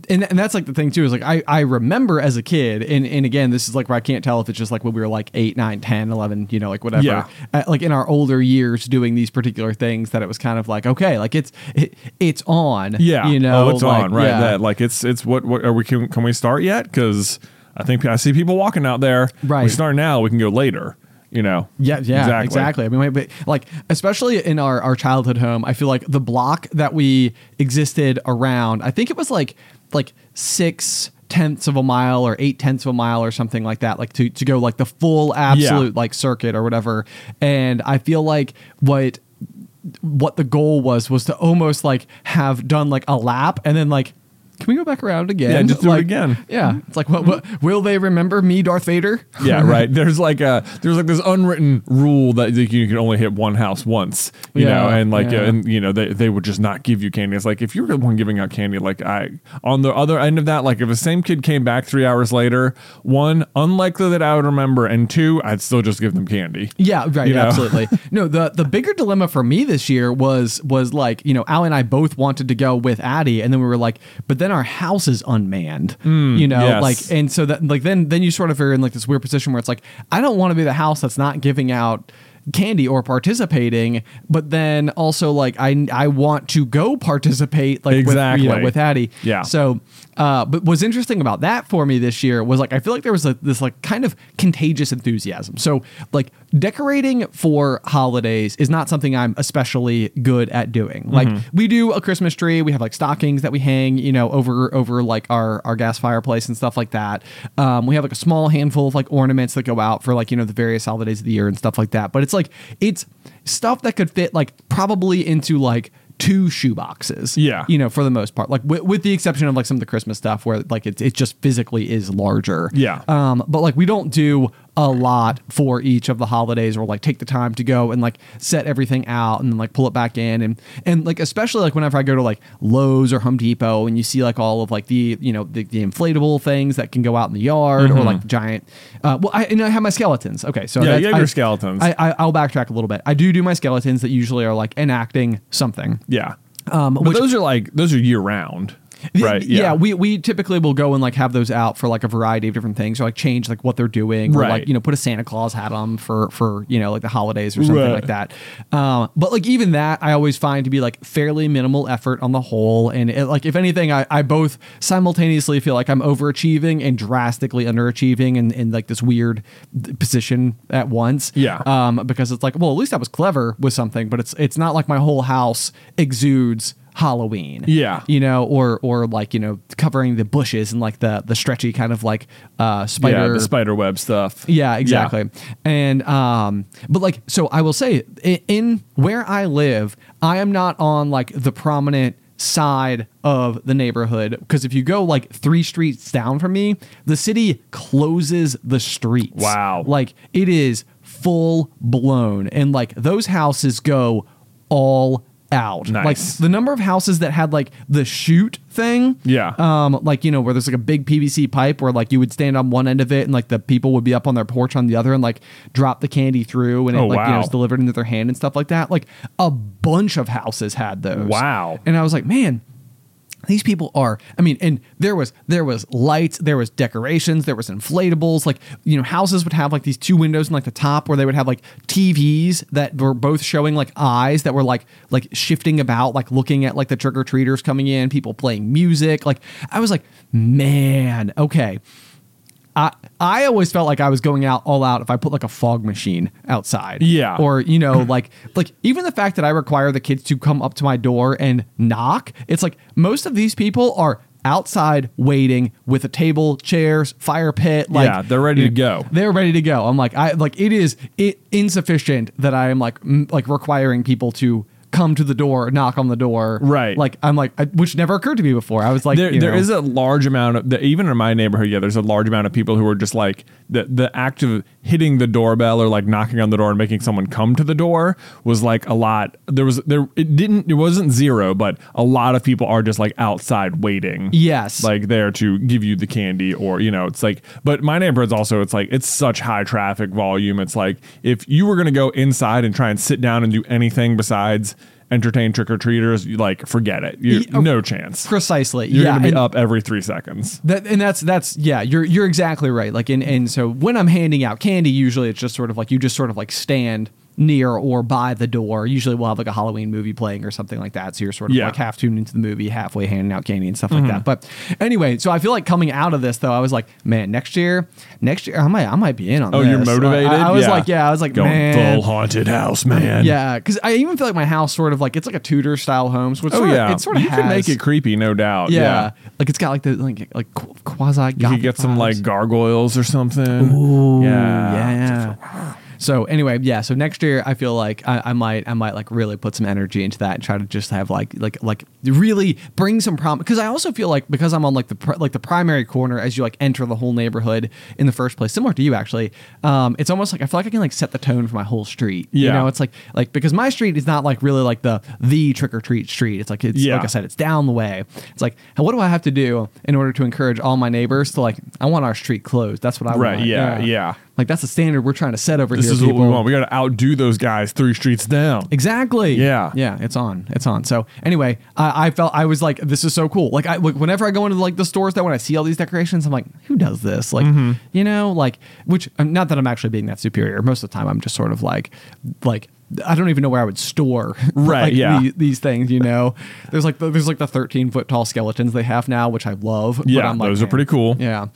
A: and and that's like the thing too is like I I remember as a kid and and again this is like where I can't tell if it's just like when we were like 8, 9, 10, 11, you know, like whatever.
B: Yeah.
A: Like in our older years doing these particular things that it was kind of like okay, like it's it, it's on.
B: Yeah,
A: you oh, know,
B: oh, it's
A: like,
B: on right.
A: yeah.
B: That like it's it's what what are we can can we start yet? Because I think I see people walking out there.
A: Right.
B: We start now. We can go later. You know.
A: Yeah, yeah, exactly. I mean, wait, but like, especially in our, our childhood home, I feel like the block that we existed around, I think it was like like six tenths of a mile or eight tenths of a mile or something like that, like to, to go like the full absolute like circuit or whatever. And I feel like what what the goal was was to almost like have done like a lap and then like can we go back around again?
B: Yeah, just do it again.
A: Yeah, it's like what, what will they remember me, Darth Vader?
B: Yeah, right. There's like a there's like this unwritten rule that you can only hit one house once, you
A: Yeah,
B: know, and like
A: yeah.
B: uh, and you know they they would just not give you candy. It's like if you're the one giving out candy, like I on the other end of that, like if the same kid came back three hours later, one unlikely that I would remember, and two I'd still just give them candy.
A: Yeah, right.
B: You know?
A: Absolutely. no, the the bigger dilemma for me this year was was like you know Al and I both wanted to go with Addie, and then we were like, but then our house is unmanned. you know,
B: yes.
A: like and so that like then then you sort of are in like this weird position where it's like I don't want to be the house that's not giving out candy or participating but then also like i i want to go participate like with, you know,
B: Exactly.
A: with addie
B: Yeah.
A: so uh but what's interesting about that for me this year was like i feel like there was like this like kind of contagious enthusiasm so like decorating for holidays is not something i'm especially good at doing. Like we do a christmas tree. We have like stockings that we hang you know over over like our our gas fireplace and stuff like that. Um we have like a small handful of like ornaments that go out for like you know the various holidays of the year and stuff like that. But it's like it's stuff that could fit like probably into like two shoe boxes
B: Yeah.
A: you know for the most part. Like with, with the exception of like some of the christmas stuff where like it, it just physically is larger.
B: Yeah.
A: um but like we don't do a lot for each of the holidays or like take the time to go and like set everything out and then like pull it back in and and like especially like whenever i go to like lowes or home depot and you see like all of like the you know the, the inflatable things that can go out in the yard or like giant uh well i and i have my skeletons okay so
B: Mm-hmm. Yeah, you have
A: I-
B: your skeletons.
A: I, I i'll backtrack a little bit i do do my skeletons that usually are like enacting something
B: Yeah.
A: Um,
B: but
A: which-
B: those are like those are year round, right?
A: Yeah. we we typically will go and like have those out for like a variety of different things, or like change like what they're doing, or
B: Right.
A: like you know put a Santa Claus hat on for for you know like the holidays or something
B: Right.
A: like that. Um, but like even that, I always find to be like fairly minimal effort on the whole, and it, like if anything, I I both simultaneously feel like I'm overachieving and drastically underachieving in in like this weird position at once.
B: Yeah.
A: Um, because it's like well, at least I was clever with something, but it's it's not like my whole house exudes. Halloween.
B: Yeah.
A: You know, or or like, you know, covering the bushes and like the the stretchy kind of like uh spider
B: yeah, the spider web stuff.
A: yeah, exactly. And um but like so I will say in, in where I live, I am not on like the prominent side of the neighborhood because if you go like 3 streets down from me, the city closes the streets.
B: Wow.
A: Like it is full blown and like those houses go all out.
B: Nice.
A: Like the number of houses that had like the chute thing.
B: Yeah.
A: Um, like you know where there's like a big PVC pipe where like you would stand on one end of it and like the people would be up on their porch on the other and like drop the candy through and it
B: Oh,
A: like you know
B: wow.
A: is delivered into their hand and stuff like that. Like a bunch of houses had those.
B: Wow.
A: And I was like, man. These people are. I mean, and there was there was lights, there was decorations, there was inflatables. Like you know, houses would have like these two windows in like the top where they would have like TVs that were both showing like eyes that were like like shifting about, like looking at like the trick or treaters coming in, people playing music. Like I was like, man, okay. I I always felt like I was going out all out if I put like a fog machine outside.
B: Yeah.
A: Or you know, like like even the fact that I require the kids to come up to my door and knock, it's like most of these people are outside waiting with a table, chairs, fire pit. Like
B: Yeah, they're ready to go.
A: They're ready to go. I'm like I like it is it insufficient that I am like m- like requiring people to come to the door, knock on the door.
B: Right.
A: Like I'm like, I, which never occurred to me before. I was like,
B: there, there is a large amount of the, even in my neighborhood. Yeah, there's a large amount of people who are just like the the act of hitting the doorbell or like knocking on the door and making someone come to the door was like a lot. There was there it didn't it wasn't zero, but a lot of people are just like outside waiting.
A: Yes.
B: like there to give you the candy or you know it's like. But my neighborhood's also it's like it's such high traffic volume. It's like if you were gonna go inside and try and sit down and do anything besides entertain trick or treaters, you like forget it. You,
A: Yeah, oh,
B: no chance.
A: precisely.
B: You're
A: yeah,
B: gonna be up every three seconds.
A: That, and that's that's yeah, you're you're exactly right. Like and and so when I'm handing out candy, usually it's just sort of like you just sort of like stand near or by the door. Usually we'll have like a Halloween movie playing or something like that. So you're sort of
B: Yeah.
A: like half tuned into the movie, halfway handing out candy and stuff like mm-hmm. that. But anyway, so I feel like coming out of this though, I was like, man, next year, next year I might I might be in on
B: Oh,
A: this.
B: you're motivated.
A: I, I was like, yeah, I was like,
B: going
A: man,
B: full haunted house, man.
A: yeah, because I even feel like my house sort of like it's like a Tudor style home. So it's
B: Oh
A: sort
B: yeah.
A: of, it sort of
B: you
A: has,
B: can make it creepy, no doubt.
A: yeah,
B: Yeah.
A: like it's got like the like like quasi.
B: You could get some like gargoyles or something. Ooh, yeah.
A: yeah. So anyway, yeah. So next year, I feel like I, I might, I might like really put some energy into that and try to just have like, like, like really bring some prom. Because I also feel like because I'm on like the pr- like the primary corner as you like enter the whole neighborhood in the first place, similar to you actually. Um, it's almost like I feel like I can like set the tone for my whole street.
B: Yeah.
A: You know, it's like like because my street is not like really like the the trick or treat street. It's like it's
B: Yeah.
A: like I said, it's down the way. It's like what do I have to do in order to encourage all my neighbors to like I want our street closed. That's what I want.
B: Right,
A: want.
B: yeah, yeah.
A: Like that's the standard we're trying to set over here.
B: This
A: here.
B: is what we want. We got to outdo those guys three streets down.
A: Exactly.
B: Yeah.
A: Yeah. It's on. It's on. So anyway, I, I felt I was like, this is so cool. Like I like, whenever I go into like the stores that when I see all these decorations, I'm like, who does this? Like,
B: Mm-hmm.
A: you know, like which um, not that I'm actually being that superior. Most of the time, I'm just sort of like, like. I don't even know where I would store
B: Right,
A: like,
B: yeah.
A: the- these things. You know, there's like the, there's like the 13 foot tall skeletons they have now, which I love. but
B: Yeah,
A: I'm like,
B: those are pretty cool.
A: Yeah,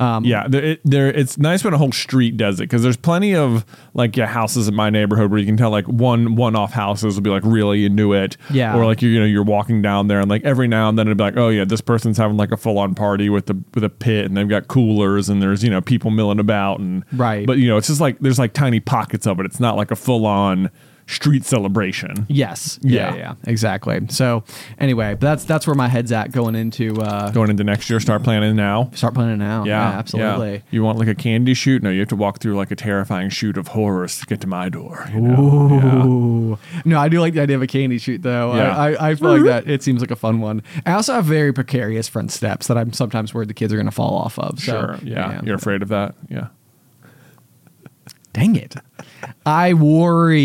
A: um,
B: Yeah, there, it, there. It's nice when a whole street does it because there's plenty of like yeah houses in my neighborhood where you can tell like one one off houses will be like really into it.
A: Yeah.
B: Or like you you know you're walking down there and like every now and then it'll be like oh yeah this person's having like a full on party with the with a pit and they've got coolers and there's you know people milling about and
A: Right.
B: But you know it's just like there's like tiny pockets of it. It's not like a full on street celebration.
A: Yes. Yeah,
B: Yeah.
A: yeah. Exactly. So anyway, that's that's where my head's at going into uh
B: Going into next year, start planning now.
A: start planning now.
B: Yeah,
A: absolutely.
B: yeah. You want like a candy chute? No, you have to walk through like a terrifying chute of horrors to get to my door. You know? Yeah.
A: Ooh. No, I do like the idea of a candy chute though.
B: Yeah.
A: I, I, I feel like that it seems like a fun one. I also have very precarious front steps that I'm sometimes worried the kids are gonna fall off of. So
B: Sure. Yeah. You're afraid of that? Yeah.
A: Dang it. I worry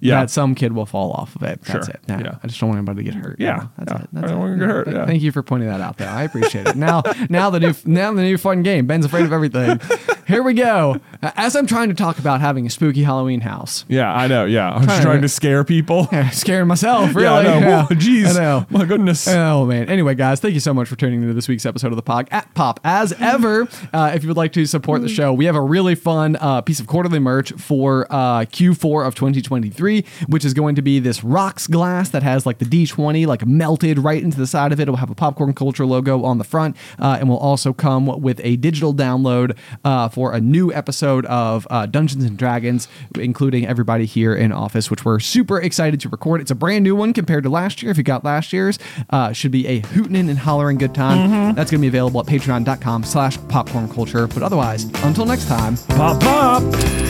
B: Yeah.
A: that some kid will fall off of it. That's
B: Sure.
A: it. Yeah.
B: Yeah.
A: I just don't want anybody to get hurt.
B: Yeah.
A: That's
B: Yeah.
A: it. That's
B: I don't
A: it.
B: want to get hurt,
A: Th-
B: yeah.
A: Thank you for pointing that out there. I appreciate it. Now now the new now the new fun game. Ben's afraid of everything. Here we go. As I'm trying to talk about having a spooky Halloween house.
B: Yeah. I know. Yeah. I'm just
A: Trying
B: trying
A: to-
B: to scare people.
A: Scaring myself, really.
B: Yeah, I know.
A: Yeah.
B: Whoa, Jeez.
A: I know.
B: My goodness.
A: Oh man. Anyway, guys, thank you so much for tuning into this week's episode of the Pog at Pop. As ever, uh, if you would like to support the show, we have a really fun uh, piece of quarterly merch for uh, Q4 of 2023, which is going to be this rocks glass that has like the D20 like melted right into the side of it. It will have a popcorn culture logo on the front, uh, and will also come with a digital download uh, for a new episode of uh, Dungeons and Dragons, including everybody here in office, which we're super excited to record. It's a brand new one compared to last year. If you got last year's, uh, should be a hootin' and hollering good time. That's going to be available at patreon.com slash popcorn culture. But otherwise, until next time,
B: Pop pop.